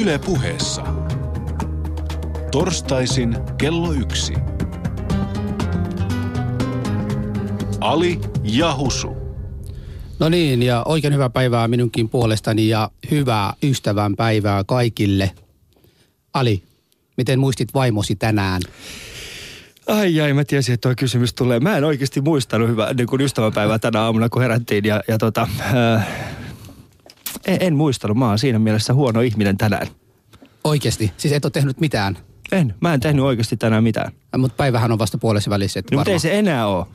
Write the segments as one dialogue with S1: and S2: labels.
S1: Yle puheessa. Torstaisin kello yksi. Ali ja Husu.
S2: No niin, ja oikein hyvää päivää minunkin puolestani ja hyvää ystävän päivää kaikille. Ali, miten muistit vaimosi tänään?
S3: Ai ai, mä tiesin, että tuo kysymys tulee. Mä en oikeasti muistanut hyvää niin kuin ystäväpäivää tänä aamuna, kun herättiin. Ja, ja tota, äh, en, en muistanut. Mä oon siinä mielessä huono ihminen tänään.
S2: Oikeasti? Siis et ole tehnyt mitään?
S3: En. Mä en tehnyt oikeasti tänään mitään.
S2: Mutta päivähän on vasta puolessa välissä.
S3: No, mutta ei se enää ole.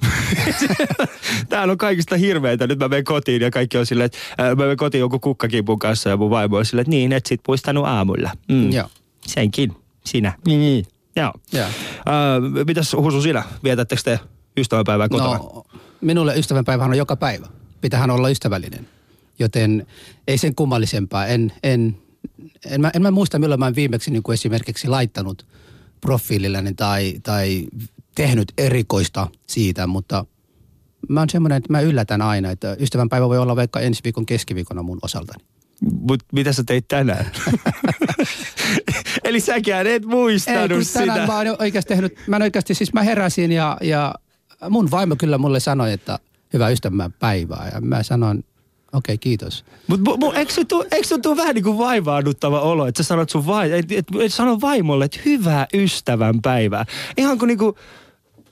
S3: Täällä on kaikista hirveitä. Nyt mä menen kotiin ja kaikki on silleen, että äh, mä menen kotiin joku kukkakipun kanssa ja mun vaimo on silleen, että niin, et sit puistanut aamulla. Mm.
S2: Joo.
S3: Senkin. Sinä. Niin. Joo.
S2: Joo.
S3: Äh, mitäs Husu sinä? Vietättekö te ystävänpäivää kotona?
S2: No, minulle ystävänpäivähän on joka päivä. Pitähän olla ystävällinen. Joten ei sen kummallisempaa. En, en, en, mä, en mä muista, milloin mä oon viimeksi niin kuin esimerkiksi laittanut profiilillani tai, tai tehnyt erikoista siitä, mutta mä oon semmoinen, että mä yllätän aina, että ystävänpäivä voi olla vaikka ensi viikon keskiviikkona mun osaltani.
S3: Mut mitä sä teit tänään? Eli säkään et muistanut
S2: Ei,
S3: sitä.
S2: tänään mä oon oikeasti tehnyt, mä en oikeasti, siis mä heräsin ja, ja mun vaimo kyllä mulle sanoi, että hyvää ystävän päivää. Ja mä sanoin, okay, kiitos.
S3: Mutta mu, mu, eikö se tuu, eikö se tuu vähän niin kuin vaivaanuttava olo, että sä sanot sun vai, et, et, et sano vaimolle, että hyvää ystävän päivää. Ihan kuin niinku,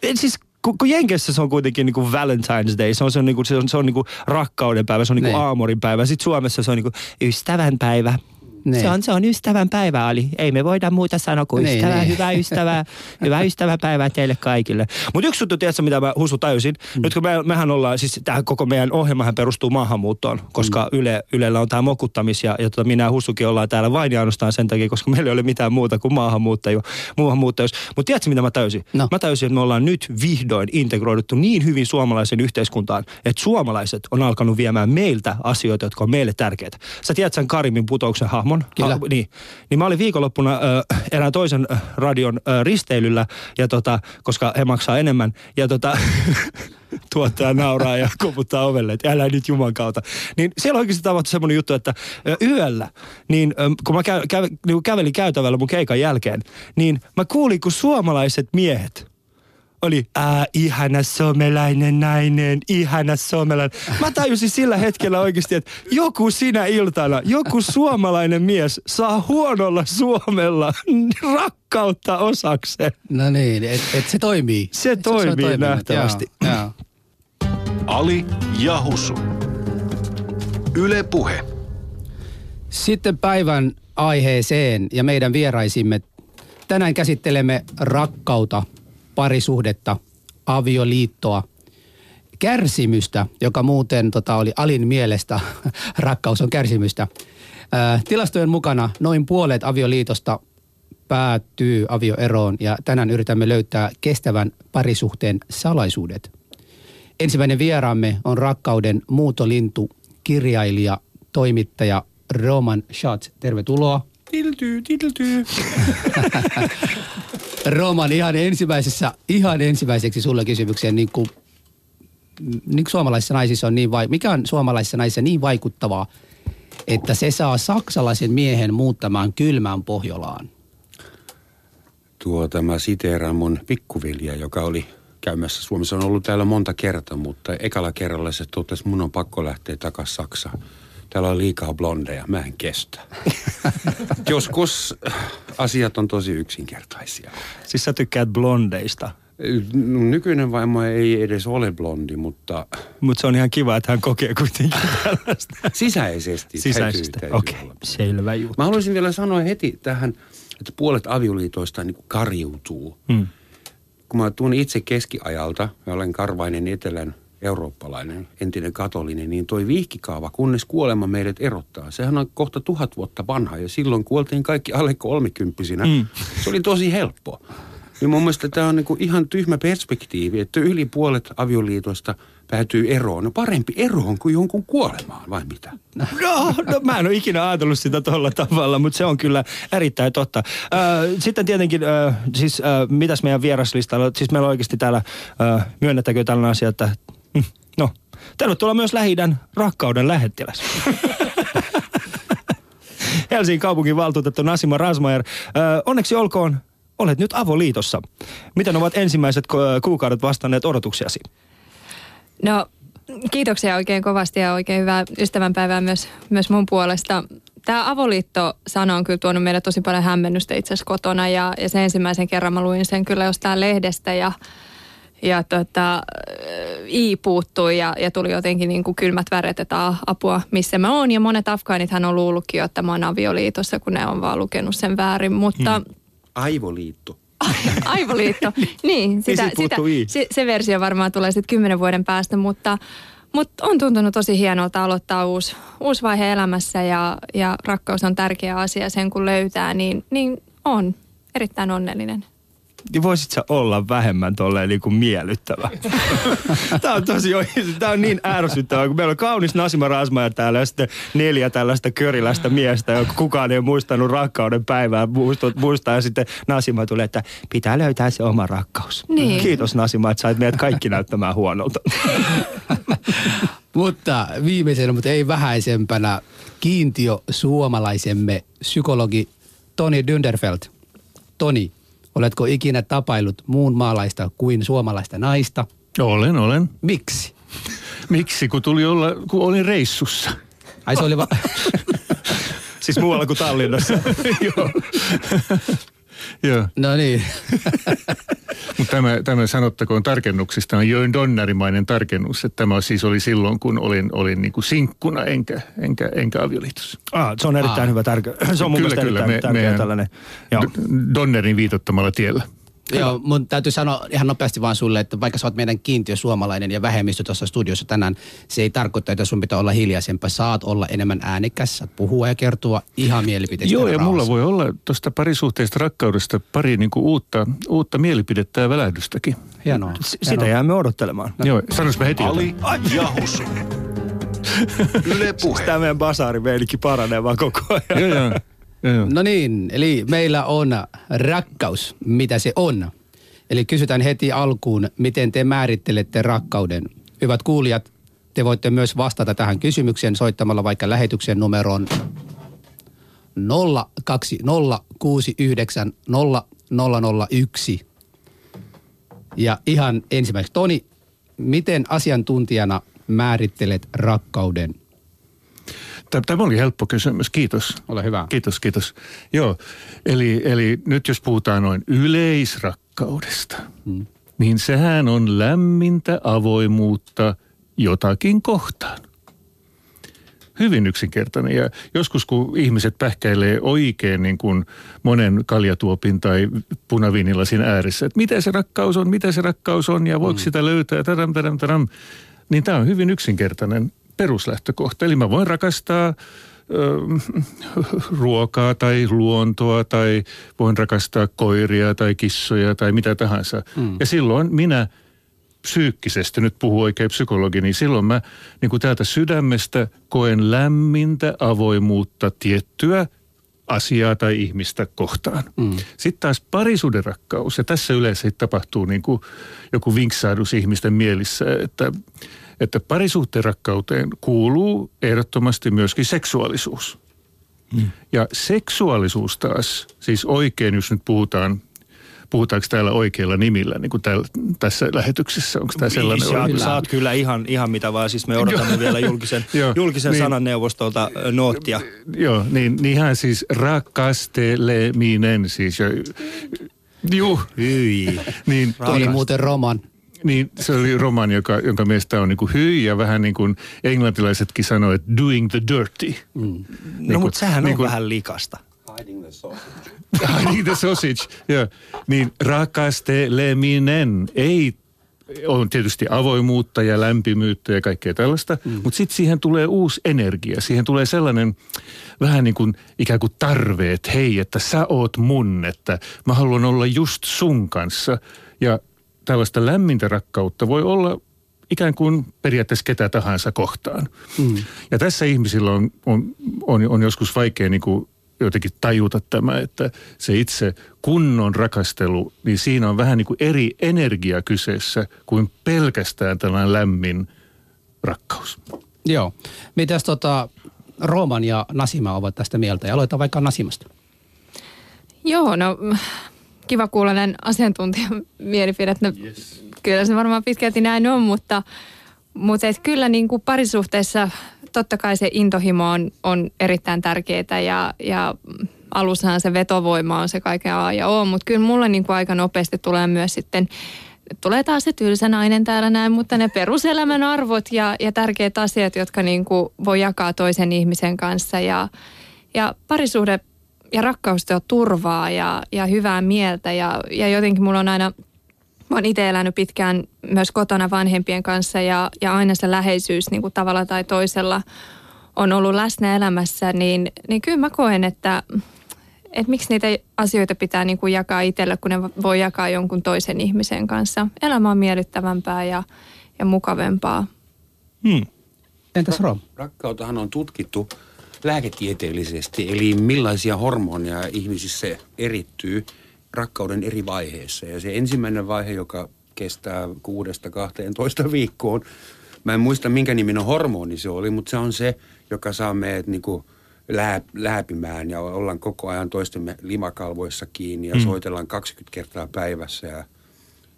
S3: et siis kun, kun Jenkessä se on kuitenkin niinku Valentine's Day, se on, se on, niinku, se on, se on niinku rakkauden päivä, se on niinku
S2: Niin.
S3: aamorin päivä. Sitten Suomessa se on niinku ystävän päivä.
S2: Niin.
S3: Se on, se on ystävän päivä, Ali. Ei me voida muuta sanoa kuin
S2: Niin,
S3: ystävää,
S2: niin.
S3: hyvää ystävää, hyvää ystävän päivää teille kaikille. Mutta yksi juttu, tiedätkö, mitä mä Husu tajusin? Mm. Nyt kun me, mehän ollaan, siis tämä koko meidän ohjelmahan perustuu maahanmuuttoon, koska mm. Yle, Ylellä on tämä mokuttamis ja, ja tota, minä ja Husukin ollaan täällä vain ja ainoastaan sen takia, koska meillä ei ole mitään muuta kuin maahanmuuttajuus. Mutta tiedätkö, mitä mä tajusin?
S2: No.
S3: Mä tajusin, että me ollaan nyt vihdoin integroiduttu niin hyvin suomalaisen yhteiskuntaan, että suomalaiset on alkanut viemään meiltä asioita, jotka on meille tärkeitä. Sä tiedät sen Karimin putouksen hahmon?
S2: Kyllä.
S3: Ah, niin. Niin mä olin viikonloppuna äh, erään toisen radion äh, risteilyllä, ja tota, koska he maksaa enemmän. Ja tota, tuottaja nauraa ja koputtaa ovelle, että älä nyt Juman kautta. Niin siellä oikeasti tapahtui semmoinen juttu, että ö, yöllä, niin ö, kun mä käy, käy, niin kävelin käytävällä mun keikan jälkeen, niin mä kuulin, kun suomalaiset miehet oli, ää, ihana somelainen nainen, ihana somelainen. Mä tajusin sillä hetkellä oikeasti, että joku sinä iltana, joku suomalainen mies saa huonolla Suomella rakkautta osakseen.
S2: No niin, että et se toimii.
S3: Se
S2: Et
S3: toimii
S2: toiminut,
S3: nähtävästi.
S2: Joo, joo.
S1: Ali ja Husu. Yle puhe.
S2: Sitten päivän aiheeseen ja meidän vieraisimme. Tänään käsittelemme rakkautta, parisuhdetta, avioliittoa, kärsimystä, joka muuten tota, oli Alin mielestä, rakkaus on kärsimystä. Ää, tilastojen mukana noin puolet avioliitosta päättyy avioeroon ja tänään yritämme löytää kestävän parisuhteen salaisuudet. Ensimmäinen vieraamme on rakkauden muutolintu, kirjailija, toimittaja Roman Schatz. Tervetuloa.
S3: Tiltyy, tiltyy.
S2: Roman, ihan ensimmäisessä, ihan ensimmäiseksi sulle kysymykseen, niin kuin, niin kuin suomalaisissa naisissa on niin vai, mikä on suomalaisissa naisissa niin vaikuttavaa, että se saa saksalaisen miehen muuttamaan kylmään Pohjolaan?
S4: Tuota, mä siteeraan mun pikkuvilja, joka oli käymässä Suomessa. On ollut täällä monta kertaa, mutta ekalla kerralla se totesi, mun on pakko lähteä takaisin Saksaan. Täällä on liikaa blondeja, mä en kestä. Joskus asiat on tosi yksinkertaisia.
S3: Siis sä tykkäät blondeista.
S4: Nykyinen vaimo ei edes ole blondi, mutta
S3: Mutta se on ihan kiva, että hän kokee kuitenkin tällaista.
S4: sisäisesti.
S3: Sisäisesti. Okei,
S4: olla.
S3: selvä juttu.
S4: Mä haluaisin vielä sanoa heti tähän, että puolet avioliitoista niin kuin kariutuu.
S3: Mm.
S4: kun mä tuun itse keskiajalta, ja olen karvainen etelän eurooppalainen, entinen katolinen, niin toi vihkikaava, kunnes kuolema meidät erottaa. Sehän on kohta tuhat vuotta vanha ja silloin kuoltiin kaikki alle kolmikymppisinä.
S3: Mm.
S4: Se oli tosi helppo. Niin mun mielestä tämä on niinku ihan tyhmä perspektiivi, että yli puolet avioliitosta päätyy eroon. No parempi eroon kuin jonkun kuolemaan, vai mitä?
S3: No, no, mä en ole ikinä ajatellut sitä tuolla tavalla, mutta se on kyllä erittäin totta. Sitten tietenkin, siis mitäs meidän vieraslistalla, siis meillä on oikeasti täällä, myönnettäkö tällainen asia, että no, tervetuloa myös lähi rakkauden lähettiläs. Helsingin kaupungin valtuutettu Nasima Rasmajer. Onneksi olkoon, olet nyt avoliitossa. Miten ovat ensimmäiset ku- kuukaudet vastanneet odotuksiasi?
S5: No kiitoksia oikein kovasti ja oikein hyvää ystävänpäivää myös, myös mun puolesta. Tämä avoliitto-sana on kyllä tuonut meille tosi paljon hämmennystä itse asiassa kotona ja, ja se ensimmäisen kerran mä luin sen kyllä jostain lehdestä ja, ja tota, I puuttui ja, ja tuli jotenkin niin kuin kylmät väret, että apua, missä mä oon. Ja monet afgaanithan on luullutkin, että mä oon avioliitossa, kun ne on vaan lukenut sen väärin, mutta... Hmm.
S6: Aivoliitto.
S5: Aivoliitto. niin, sitä,
S3: siitä
S5: sitä, se, se versio varmaan tulee sitten kymmenen vuoden päästä, mutta, mutta on tuntunut tosi hienolta aloittaa uusi, uusi vaihe elämässä ja, ja rakkaus on tärkeä asia sen kun löytää, niin, niin on erittäin onnellinen.
S3: Niin voisit sä olla vähemmän tolleen niin kuin miellyttävä. Tämä on tosi tämä on niin ärsyttävää, kun meillä on kaunis Nasima Rasmaja täällä ja sitten neljä tällaista körilästä miestä, joka kukaan ei ole muistanut rakkauden päivää muistaa, muistaa ja sitten Nasima tulee, että pitää löytää se oma rakkaus.
S5: Niin.
S3: Kiitos Nasima, että sait meidät kaikki näyttämään huonolta.
S2: Mutta viimeisenä, mutta ei vähäisempänä, kiintio suomalaisemme psykologi Toni Dünderfeld. Toni, oletko ikinä tapailut muun maalaista kuin suomalaista naista?
S7: Olen, olen.
S2: Miksi?
S7: Miksi? Kun tuli olla, kun olin reissussa.
S2: Ai se oli va-
S3: Siis muualla kuin Tallinnassa.
S7: Joo. Joo,
S2: No niin.
S7: mutta tämä, tämä sanottakoon tarkennuksista on Jörn Donnerimainen tarkennus, että tämä siis oli silloin, kun olin, olin niin kuin sinkkuna enkä, enkä, enkä avioliitossa.
S3: Ah, se on erittäin
S2: Ah.
S3: hyvä tärkeä. Se on mun mielestä erittäin tärkeä tällainen. Joo.
S7: Donnerin viitottamalla tiellä.
S2: Joo, mun täytyy sanoa ihan nopeasti vaan sulle, että vaikka sä oot meidän kiintiö suomalainen ja vähemmistö tuossa studiossa tänään, se ei tarkoita, että sun pitää olla hiljaisempaa. Saat olla enemmän äänekäs, saat puhua ja kertoa ihan mielipiteistä.
S7: Joo, ja mulla
S2: rauhassa.
S7: voi olla tuosta parisuhteista rakkaudesta pari niin kuin uutta, uutta mielipidettä ja välähdystäkin.
S2: Hienoa.
S3: S- Sitä jäämme odottelemaan.
S7: Joo, sanois mä heti.
S4: Ali Jahusu. Yle Puhe.
S3: Tämä meidän basaari paranee vaan koko ajan.
S7: Joo, joo.
S2: No niin, eli meillä on rakkaus, mitä se on. Eli kysytään heti alkuun, miten te määrittelette rakkauden. Hyvät kuulijat, te voitte myös vastata tähän kysymykseen soittamalla vaikka lähetyksen numeroon 020690001. Ja ihan ensimmäiseksi, Toni, miten asiantuntijana määrittelet rakkauden?
S7: Tä- Tämä oli helppo kysymys, kiitos.
S2: Ole hyvä.
S7: Kiitos, kiitos. Joo, eli, eli nyt jos puhutaan noin yleisrakkaudesta, hmm. niin sehän on lämmintä avoimuutta jotakin kohtaan. Hyvin yksinkertainen ja joskus kun ihmiset pähkäilee oikein niin kuin monen kaljatuopin tai punaviinilasin ääressä, että mitä se rakkaus on, mitä se rakkaus on ja voiko sitä löytää, tadam, tadam, tadam, niin tämä on hyvin yksinkertainen peruslähtökohta. Eli mä voin rakastaa ruokaa tai luontoa tai voin rakastaa koiria tai kissoja tai mitä tahansa. Mm. Ja silloin minä psyykkisesti, nyt puhuu oikein psykologi, niin silloin mä niin kuin täältä sydämestä koen lämmintä avoimuutta tiettyä asiaa tai ihmistä kohtaan. Mm. Sitten taas parisuudenrakkaus, ja tässä yleensä tapahtuu niin kuin joku vinksaadus ihmisten mielissä, että, että parisuhteen rakkauteen kuuluu ehdottomasti myöskin seksuaalisuus. Mm. Ja seksuaalisuus taas, siis oikein, jos nyt puhutaan puhutaanko täällä oikeilla nimillä, niin kuin täällä, tässä lähetyksessä, onko tämä sellainen?
S3: Saat,
S7: oikein?
S3: saat kyllä ihan, ihan mitä vaan. Siis me odotamme vielä julkisen,
S7: Joo,
S3: julkisen
S7: niin.
S3: sananneuvostolta noottia.
S7: Joo, niin, niin ihan siis rakasteleminen siis. Ja, juu,
S3: Hyi.
S7: niin,
S2: Tuo oli muuten roman.
S7: Niin se oli roman, joka, jonka mielestä on niin kuin hyi ja vähän niin kuin englantilaisetkin sanoivat, että doing the dirty. Mm.
S3: No mutta sehän
S7: niin
S3: on
S7: kuin-
S3: vähän likasta.
S7: Ai niin, the sausage. Joo. Niin rakasteleminen ei on tietysti avoimuutta ja lämpimyyttä ja kaikkea tällaista, mm. mutta sitten siihen tulee uusi energia. Siihen tulee sellainen vähän niin kuin ikään kuin tarve, että hei, että sä oot mun, että mä haluan olla just sun kanssa. Ja tällaista lämmintä rakkautta voi olla ikään kuin periaatteessa ketä tahansa kohtaan. Mm. Ja tässä ihmisillä on, on, on, on joskus vaikea niin kuin jotenkin tajuta tämä, että se itse kunnon rakastelu, niin siinä on vähän niin kuin eri energia kyseessä kuin pelkästään tällainen lämmin rakkaus.
S2: Joo. Mitäs tota, Rooman ja Nasima ovat tästä mieltä. Ja aloitetaan vaikka Nasimasta.
S5: Joo, no kiva kuulla näin asiantuntijan mielipide. No, yes. Kyllä se varmaan pitkälti näin on, mutta, mutta et kyllä niin kuin parisuhteessa totta kai se intohimo on, on erittäin tärkeää ja, ja alussahan se vetovoima on se kaiken A ja O, mutta kyllä mulle niin kuin aika nopeasti tulee myös sitten tulee taas se tylsä nainen täällä näin, mutta ne peruselämän arvot ja, ja tärkeät asiat, jotka niin kuin voi jakaa toisen ihmisen kanssa ja, ja parisuhde ja rakkaus tuo turvaa ja, ja hyvää mieltä ja, ja jotenkin mulla on aina, mä oon itse elänyt pitkään myös kotona vanhempien kanssa ja, ja aina se läheisyys niin kuin tavalla tai toisella on ollut läsnä elämässä, niin, niin kyllä mä koen, että, että miksi niitä asioita pitää niin kuin jakaa itselle, kun ne voi jakaa jonkun toisen ihmisen kanssa. Elämä on miellyttävämpää ja, ja mukavempaa.
S2: Hmm. Entäs Rom?
S6: Rakkautahan on tutkittu lääketieteellisesti, eli millaisia hormoneja ihmisissä erittyy rakkauden eri vaiheissa. Ja se ensimmäinen vaihe, joka kestää kuudesta 12 viikkoon, mä en muista minkä niminen hormoni se oli, mutta se on se, joka saa meidät niin kuin lää, lääpimään ja ollaan koko ajan toistemme limakalvoissa kiinni ja mm. soitellaan 20 kertaa päivässä ja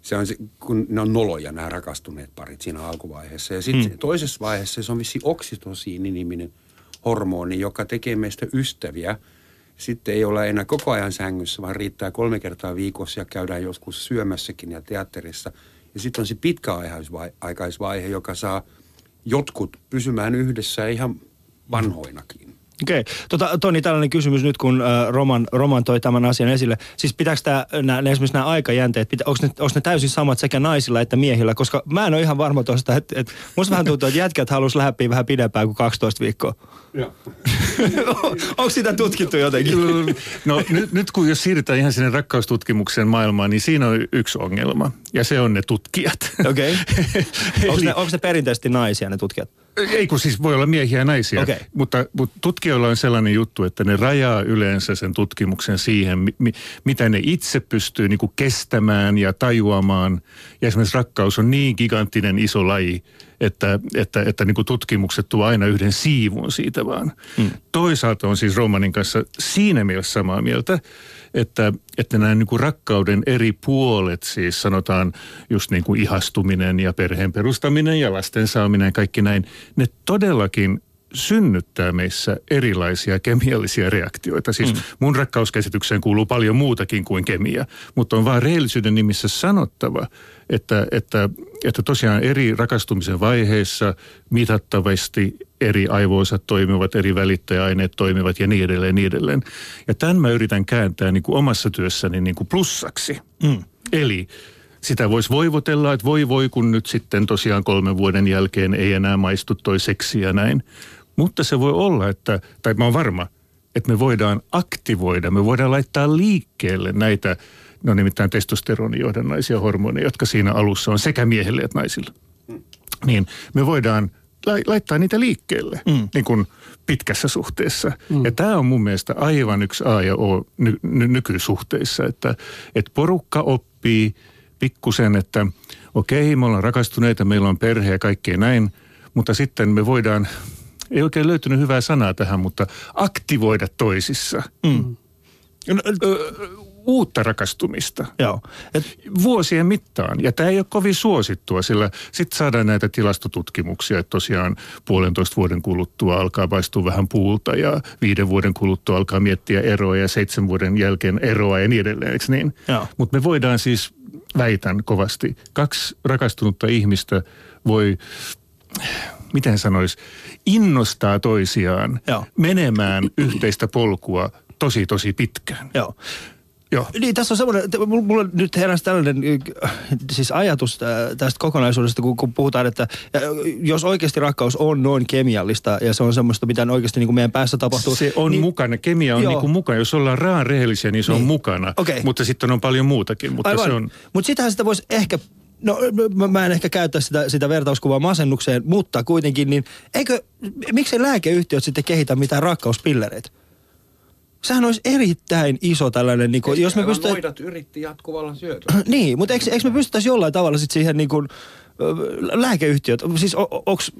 S6: se on se, kun ne on noloja nämä rakastuneet parit siinä alkuvaiheessa. Ja sitten mm. toisessa vaiheessa se on vissi oksitosiini-niminen – hormoni, joka tekee meistä ystäviä. Sitten ei olla enää koko ajan sängyssä, vaan riittää kolme kertaa viikossa ja käydään joskus syömässäkin ja teatterissa. Ja sitten on se pitkäaikaisvaihe, joka saa jotkut pysymään yhdessä ihan vanhoinakin.
S3: Okei. Okay. Tota, Toni, tällainen kysymys nyt, kun äh, Roman, Roman toi tämän asian esille. Siis pitääkö tämä, nää, esimerkiksi nämä aikajänteet, pitä, onko, ne, ne täysin samat sekä naisilla että miehillä? Koska mä en ole ihan varma tuosta, että, että musta vähän tuntuu, että jätkät halusi läpi vähän pidempään kuin 12 viikkoa. Onko sitä tutkittu jotenkin?
S7: no nyt, nyt kun jos siirrytään ihan sinne rakkaustutkimuksen maailmaan, niin siinä on yksi ongelma. Ja se on ne tutkijat.
S3: Okei. Okay. onko, ne, onko ne perinteisesti naisia ne tutkijat?
S7: Ei kun siis voi olla miehiä ja naisia, okay. mutta, mutta tutkijoilla on sellainen juttu, että ne rajaa yleensä sen tutkimuksen siihen, mi, mitä ne itse pystyy niin kuin kestämään ja tajuamaan. Ja esimerkiksi rakkaus on niin giganttinen iso laji, että, että, että niin kuin tutkimukset tuo aina yhden siivun siitä vaan. Hmm. Toisaalta on siis Romanin kanssa siinä mielessä samaa mieltä, että, että nämä niin kuin rakkauden eri puolet, siis sanotaan just niin kuin ihastuminen ja perheen perustaminen ja lasten saaminen ja kaikki näin, ne todellakin synnyttää meissä erilaisia kemiallisia reaktioita. Siis mm. mun rakkauskäsitykseen kuuluu paljon muutakin kuin kemia, mutta on vaan rehellisyyden nimissä sanottava, että, että, että tosiaan eri rakastumisen vaiheissa mitattavasti eri aivoisat toimivat, eri välittäjäaineet toimivat ja niin edelleen, niin edelleen. Ja tämän mä yritän kääntää niin kuin omassa työssäni niin kuin plussaksi. Mm. Eli sitä voisi voivotella, että voi voi, kun nyt sitten tosiaan kolmen vuoden jälkeen ei enää maistu toi seksi ja näin. Mutta se voi olla, että, tai mä oon varma, että me voidaan aktivoida, me voidaan laittaa liikkeelle näitä, no nimittäin testosteronijohdannaisia hormoneja, jotka siinä alussa on sekä miehille että naisille. Niin me voidaan laittaa niitä liikkeelle mm. niin kuin pitkässä suhteessa. Mm. Ja tämä on mun mielestä aivan yksi A ja O ny, ny, nykysuhteissa, että, että porukka oppii pikkusen, että okei, me ollaan rakastuneita, meillä on perhe ja kaikkea näin, mutta sitten me voidaan ei oikein löytynyt hyvää sanaa tähän, mutta aktivoida toisissa. Mm. Ö, uutta rakastumista.
S3: Joo.
S7: Et vuosien mittaan. Ja tämä ei ole kovin suosittua, sillä sitten saadaan näitä tilastotutkimuksia, että tosiaan puolentoista vuoden kuluttua alkaa paistua vähän puulta ja viiden vuoden kuluttua alkaa miettiä eroa ja seitsemän vuoden jälkeen eroa ja niin edelleen, eikö niin? Mutta me voidaan siis, väitän kovasti, kaksi rakastunutta ihmistä voi miten sanois, innostaa toisiaan Joo. menemään yhteistä polkua tosi tosi pitkään.
S3: Joo. Joo. Niin, tässä on semmoinen, mulla nyt heräsi tällainen siis ajatus tästä kokonaisuudesta, kun, kun puhutaan, että jos oikeasti rakkaus on noin kemiallista ja se on semmoista, mitä oikeasti niin kuin meidän päässä tapahtuu.
S7: Se on niin, mukana, kemia on niin kuin mukana. Jos ollaan raan rehellisiä, niin se niin. on mukana. Okay. Mutta sitten on paljon muutakin. Mutta
S3: Aivan.
S7: se on...
S3: Mutta sitähän sitä voisi ehkä No mä, mä en ehkä käytä sitä, sitä vertauskuvaa masennukseen, mutta kuitenkin, niin eikö, miksei lääkeyhtiöt sitten kehitä mitään rakkauspillereitä? Sehän olisi erittäin iso tällainen, niin kuin, jos me pystytään...
S6: yritti jatkuvalla syötöllä.
S3: niin, mutta eikö, eikö me pystyttäisi jollain tavalla sitten siihen niin kuin, lääkeyhtiöt. Siis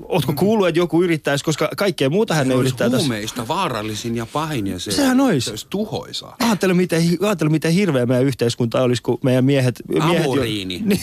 S3: ootko kuullut, että joku yrittäisi, koska kaikkea muuta hän
S4: olisi
S3: yrittää tässä.
S4: huumeista vaarallisin ja pahin ja se,
S3: Sehän ois.
S4: se olisi tuhoisaa.
S3: Ajattele miten, ajattele, miten hirveä meidän yhteiskunta olisi, kun meidän miehet... miehet jo-
S4: Amuriini.
S2: Niin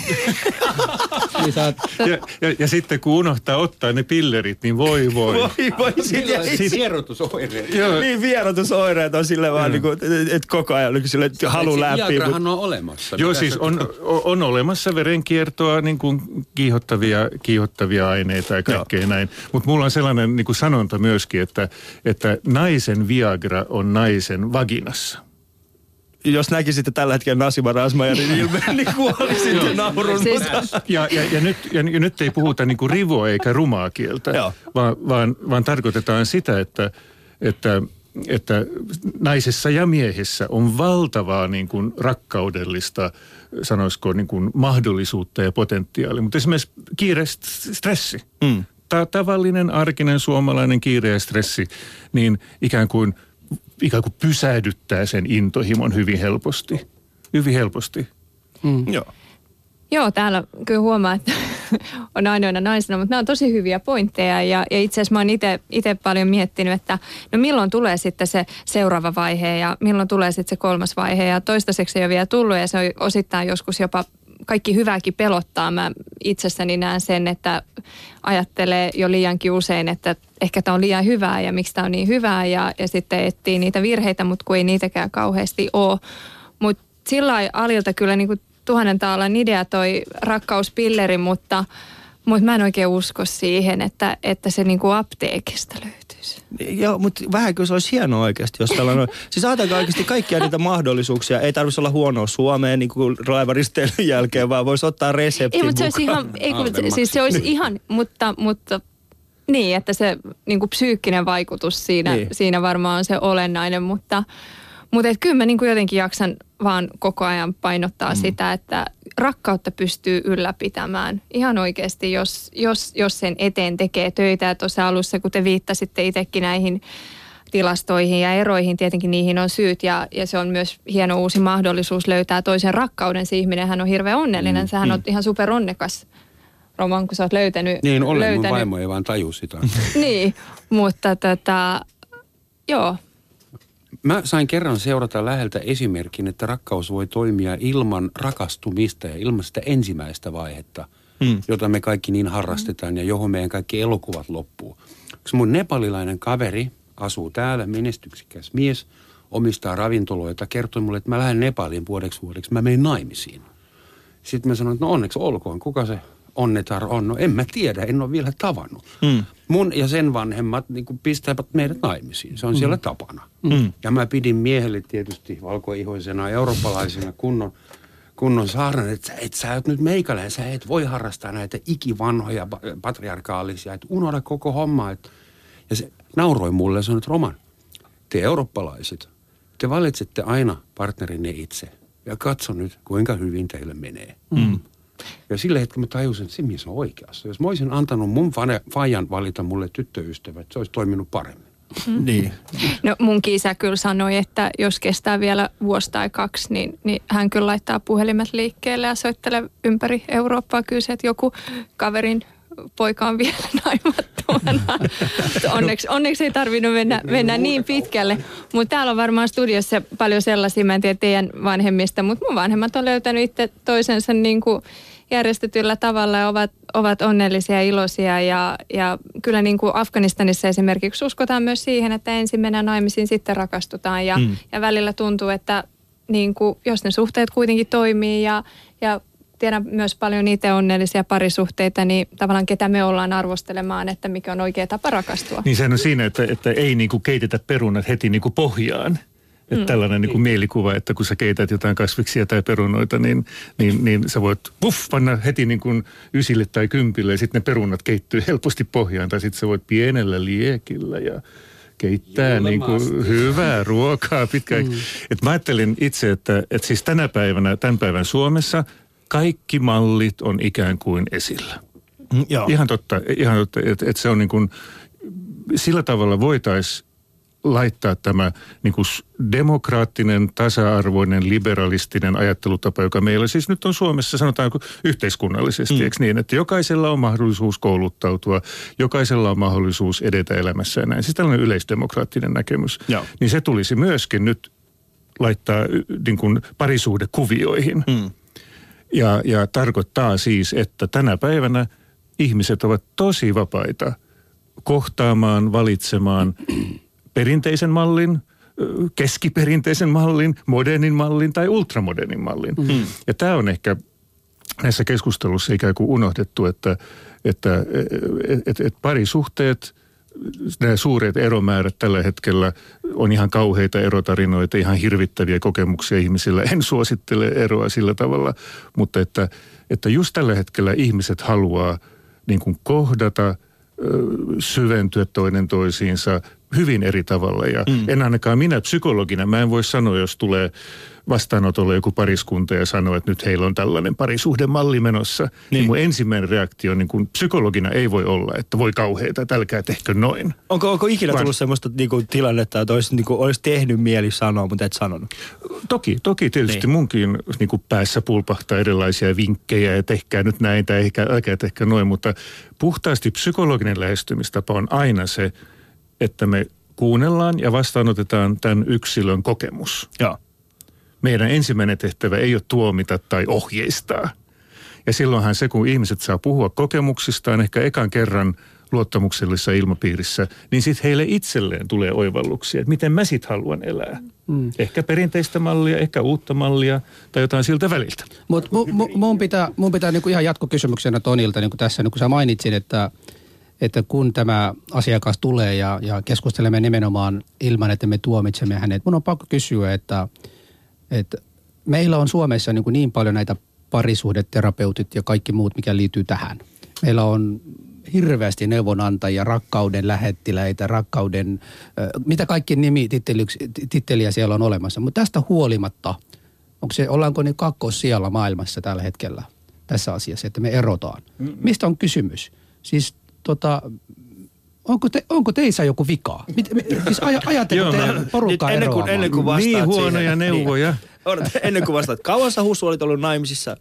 S2: oot,
S7: Ja, ja, ja sitten kun unohtaa ottaa ne pillerit, niin voi voi.
S3: Voi, voi, sit, ja,
S4: Siis vierotusoireet.
S7: Joo.
S3: niin vierotusoireet on sille vaan, niinku, että et koko ajan niin sille, että halu läpi. Mutta,
S4: on olemassa.
S7: Joo, siis
S4: sä-
S7: on, on olemassa verenkiertoa, niin kuin kiihottavia, kiihottavia aineita ja kaikkea näin. Mutta mulla on sellainen niin kuin sanonta myöskin, että, että naisen Viagra on naisen vaginassa.
S3: jos näkisitte tällä hetkellä Nasima ilmeen, niin kuolisitte naurun.
S5: Siis-
S7: Ja, ja, ja, nyt, ja, ja nyt ei puhuta niin kuin rivoa eikä rumaa kieltä,
S3: Joo.
S7: vaan, vaan, vaan tarkoitetaan sitä, että, että, että naisessa ja miehessä on valtavaa niin kuin rakkaudellista, sanoisiko niin kuin mahdollisuutta ja potentiaalia. Mutta esimerkiksi kiire st- stressi, mm. Ta- tavallinen arkinen suomalainen kiire ja stressi, niin ikään kuin, ikään kuin pysähdyttää sen intohimon hyvin helposti. Hyvin helposti.
S3: Joo.
S5: Joo, täällä kyllä huomaa, että on ainoana naisena, mutta nämä on tosi hyviä pointteja ja, ja itse asiassa mä oon itse paljon miettinyt, että no milloin tulee sitten se seuraava vaihe ja milloin tulee sitten se kolmas vaihe ja toistaiseksi ei ole vielä tullut ja se on osittain joskus jopa kaikki hyvääkin pelottaa. Mä itsessäni näen sen, että ajattelee jo liiankin usein, että ehkä tämä on liian hyvää ja miksi tämä on niin hyvää ja, ja sitten etsii niitä virheitä, mutta kun ei niitäkään kauheasti ole. Mutta sillä Alilta kyllä niin kuin tuhannen taalan idea toi rakkauspilleri, mutta, mutta mä en oikein usko siihen, että, että se niin kuin apteekista löytyisi.
S3: Joo, mutta vähän kyllä se olisi hienoa oikeasti, jos tällainen... siis ajatelkaa oikeasti kaikkia niitä mahdollisuuksia. Ei tarvitsisi olla huonoa Suomeen niin kuin raivaristeilyn jälkeen, vaan voisi ottaa reseptin
S5: Ei, mutta se olisi ihan, ei, kun, siis se olisi ihan, mutta, mutta niin, että se niin kuin psyykkinen vaikutus siinä,
S3: niin.
S5: siinä varmaan on se olennainen, mutta, mutta kyllä mä niin kuin jotenkin jaksan vaan koko ajan painottaa mm. sitä, että rakkautta pystyy ylläpitämään ihan oikeasti, jos, jos, jos sen eteen tekee töitä. Ja tuossa alussa, kun te viittasitte itsekin näihin tilastoihin ja eroihin, tietenkin niihin on syyt ja, ja se on myös hieno uusi mahdollisuus löytää toisen rakkauden. Se ihminen hän on hirveän onnellinen, mm, sähän mm. on ihan super onnekas. Roman, kun sä oot löytänyt.
S4: Niin olen, mun
S5: löytänyt.
S4: vaimo ei vaan taju sitä.
S5: Niin, mutta tota, joo,
S4: Mä sain kerran seurata läheltä esimerkin, että rakkaus voi toimia ilman rakastumista ja ilman sitä ensimmäistä vaihetta, hmm. jota me kaikki niin harrastetaan ja johon meidän kaikki elokuvat loppuu. Koska mun nepalilainen kaveri asuu täällä, menestyksikäs mies, omistaa ravintoloita, kertoi mulle, että mä lähden Nepaliin vuodeksi vuodeksi, mä menen naimisiin. Sitten mä sanoin, että no onneksi olkoon, kuka se onnetar on? No en mä tiedä, en ole vielä tavannut. Mm. Mun ja sen vanhemmat niin pistävät meidät naimisiin. Se on mm. siellä tapana. Mm. Ja mä pidin miehelle tietysti valkoihoisena eurooppalaisena kunnon, kunnon saaran, että sä et sä oot nyt meikäläinen, sä et voi harrastaa näitä ikivanhoja pa- patriarkaalisia, että unohda koko homma. Et, ja se nauroi mulle ja sanoi, että Roman, te eurooppalaiset, te valitsette aina partnerinne itse. Ja katso nyt, kuinka hyvin teille menee. Mm. Ja sillä hetkellä mä tajusin, että se mies on oikeassa. Jos mä olisin antanut mun fajan valita mulle tyttöystävät, se olisi toiminut paremmin.
S3: Niin.
S5: No munkin isä kyllä sanoi, että jos kestää vielä vuosi tai kaksi, niin, niin hän kyllä laittaa puhelimet liikkeelle ja soittelee ympäri Eurooppaa. Kyllä se, että joku kaverin poika on vielä naimattomana. onneksi, onneksi ei tarvinnut mennä, mennä niin pitkälle. Mutta täällä on varmaan studiossa paljon sellaisia, mä en tiedä teidän vanhemmista, mutta mun vanhemmat on löytänyt itse toisensa niin kuin järjestetyllä tavalla ja ovat, ovat onnellisia ja iloisia. Ja, ja kyllä niin kuin Afganistanissa esimerkiksi uskotaan myös siihen, että ensin mennään naimisiin, sitten rakastutaan. Ja, mm. ja välillä tuntuu, että niin kuin, jos ne suhteet kuitenkin toimii ja, ja tiedän myös paljon niitä onnellisia parisuhteita, niin tavallaan ketä me ollaan arvostelemaan, että mikä on oikea tapa rakastua.
S7: Niin sehän on siinä, että, että ei niin kuin keitetä perunat heti niin kuin pohjaan. Että mm. tällainen niin kuin mielikuva, että kun sä keität jotain kasviksia tai perunoita, niin, niin, niin sä voit puff, panna heti niin kuin ysille tai kympille ja sitten ne perunat keittyy helposti pohjaan. Tai sitten sä voit pienellä liekillä ja keittää niin kuin hyvää ruokaa pitkään. Mm. Et mä ajattelin itse, että, että siis tänä päivänä, tämän päivän Suomessa kaikki mallit on ikään kuin esillä.
S3: Mm, Joo.
S7: Ihan totta, ihan totta että, että se on niin kuin, sillä tavalla voitaisiin laittaa tämä niin kuin demokraattinen, tasa-arvoinen, liberalistinen ajattelutapa, joka meillä siis nyt on Suomessa, sanotaanko yhteiskunnallisesti, mm. eikö niin, että jokaisella on mahdollisuus kouluttautua, jokaisella on mahdollisuus edetä elämässä ja näin. Siis tällainen yleisdemokraattinen näkemys. Ja. Niin se tulisi myöskin nyt laittaa niin kuin parisuhdekuvioihin. Mm. Ja, ja tarkoittaa siis, että tänä päivänä ihmiset ovat tosi vapaita kohtaamaan, valitsemaan perinteisen mallin, keskiperinteisen mallin, modernin mallin tai ultramodernin mallin. Mm. Ja tämä on ehkä näissä keskustelussa ikään kuin unohdettu, että, että et, et, et parisuhteet, nämä suuret eromäärät tällä hetkellä on ihan kauheita erotarinoita, ihan hirvittäviä kokemuksia ihmisillä. En suosittele eroa sillä tavalla, mutta että, että just tällä hetkellä ihmiset haluaa niin kuin kohdata – syventyä toinen toisiinsa hyvin eri tavalla. Ja mm. en ainakaan minä psykologina, mä en voi sanoa, jos tulee vastaanotolle joku pariskunta ja sanoo, että nyt heillä on tällainen parisuhdemalli menossa. Niin. niin mun ensimmäinen reaktio niin kuin psykologina ei voi olla, että voi kauheita, että älkää tehkö noin.
S3: Onko, onko ikinä Vaan, tullut sellaista niin kuin, tilannetta, että olisi, niin kuin, olisi tehnyt mieli sanoa, mutta et sanonut?
S7: Toki, toki tietysti niin. munkin niin kuin päässä pulpahtaa erilaisia vinkkejä, että tehkää nyt näin tai ehkä, älkää tehkö noin, mutta puhtaasti psykologinen lähestymistapa on aina se, että me kuunnellaan ja vastaanotetaan tämän yksilön kokemus.
S3: Joo.
S7: Meidän ensimmäinen tehtävä ei ole tuomita tai ohjeistaa. Ja silloinhan se, kun ihmiset saa puhua kokemuksistaan ehkä ekan kerran luottamuksellisessa ilmapiirissä, niin sitten heille itselleen tulee oivalluksia, että miten mä sitten haluan elää. Mm. Ehkä perinteistä mallia, ehkä uutta mallia tai jotain siltä väliltä.
S2: Mutta mu, mu, mun pitää, mun pitää niinku ihan jatkokysymyksenä Tonilta niinku tässä, niin kun sä mainitsin, että – että kun tämä asiakas tulee ja, ja keskustelemme nimenomaan ilman, että me tuomitsemme hänet, mun on pakko kysyä, että, että meillä on Suomessa niin, kuin niin paljon näitä parisuhdeterapeutit ja kaikki muut, mikä liittyy tähän. Meillä on hirveästi neuvonantajia, rakkauden lähettiläitä, rakkauden, mitä kaikki nimi titteliä siellä on olemassa. Mutta tästä huolimatta, onko se, ollaanko ne siellä maailmassa tällä hetkellä tässä asiassa, että me erotaan? Mistä on kysymys? Siis tota, onko, te, onko teissä joku vika? Mit, siis aj, ajatteko te porukkaa
S3: ennen kuin, ennen kuin vastaat
S7: Niin huonoja siihen, neuvoja.
S3: Niin, ennen kuin vastaat. Kauan sä Husu olit ollut naimisissa?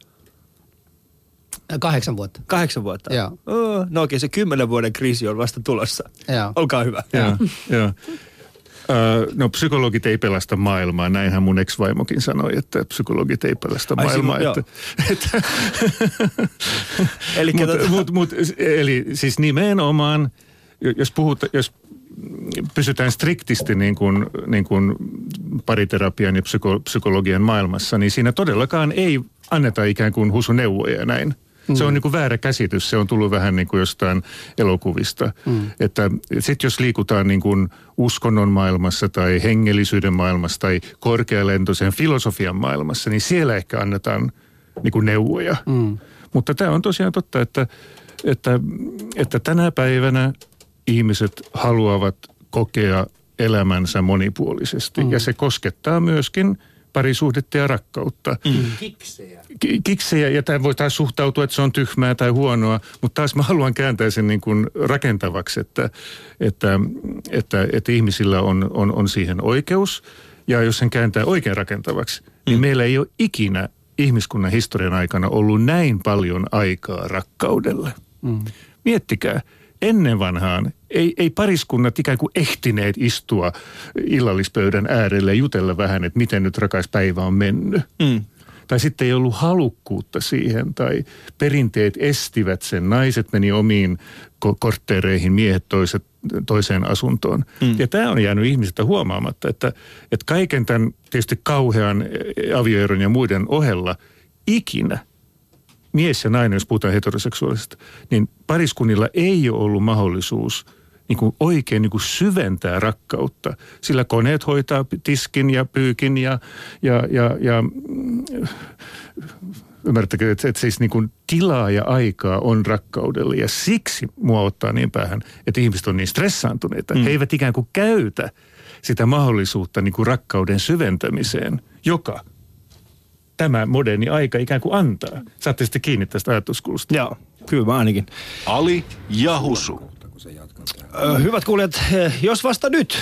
S2: Kahdeksan vuotta.
S3: Kahdeksan vuotta?
S2: Joo.
S3: Oh, no okei, se kymmenen vuoden kriisi on vasta tulossa.
S2: Joo.
S3: Olkaa hyvä.
S7: Joo, joo. no psykologit ei pelasta maailmaa, näinhän mun ex-vaimokin sanoi, että psykologit ei pelasta Ai, maailmaa. Ai, että, että, eli, mut, tota... mut, mut, eli siis nimenomaan, jos puhut, jos pysytään striktisti niin kuin, niin kuin pariterapian ja psyko, psykologian maailmassa, niin siinä todellakaan ei anneta ikään kuin husuneuvoja näin. Mm. Se on mm. niin kuin väärä käsitys, se on tullut vähän niin kuin jostain elokuvista. Mm. Että sitten jos liikutaan niin kuin uskonnon maailmassa tai hengellisyyden maailmassa tai korkealentoisen filosofian maailmassa, niin siellä ehkä annetaan niin kuin neuvoja. Mm. Mutta tämä on tosiaan totta, että, että, että tänä päivänä ihmiset haluavat kokea elämänsä monipuolisesti. Mm. Ja se koskettaa myöskin – parisuhdetta ja rakkautta.
S3: Mm. Kiksejä.
S7: Kiksejä, ja tämä voi taas suhtautua, että se on tyhmää tai huonoa, mutta taas mä haluan kääntää sen niin kuin rakentavaksi, että, että, että, että ihmisillä on, on, on siihen oikeus. Ja jos sen kääntää oikein rakentavaksi, niin mm. niin meillä ei ole ikinä ihmiskunnan historian aikana ollut näin paljon aikaa rakkaudelle. Mm. Miettikää, ennen vanhaan ei, ei pariskunnat ikään kuin ehtineet istua illallispöydän äärelle ja jutella vähän, että miten nyt rakas päivä on mennyt. Mm. Tai sitten ei ollut halukkuutta siihen, tai perinteet estivät sen. Naiset meni omiin ko- kortteereihin, miehet toiset, toiseen asuntoon. Mm. Ja tämä on jäänyt ihmisiltä huomaamatta, että, että kaiken tämän tietysti kauhean avioeron ja muiden ohella ikinä – mies ja nainen, jos puhutaan heteroseksuaalisesta, niin pariskunnilla ei ole ollut mahdollisuus niin kuin oikein niin kuin syventää rakkautta. Sillä koneet hoitaa tiskin ja pyykin ja, ja, ja, ja ymmärrättekö, että, että siis niin kuin tilaa ja aikaa on rakkaudelle. Ja siksi mua ottaa niin päähän, että ihmiset on niin stressaantuneita. Mm. He eivät ikään kuin käytä sitä mahdollisuutta niin kuin rakkauden syventämiseen, joka – tämä moderni aika ikään kuin antaa. Saatte sitten kiinni tästä ajatuskulusta.
S3: Joo, kyllä mä ainakin.
S1: Ali ja Husu.
S3: Hyvät kuulijat, jos vasta nyt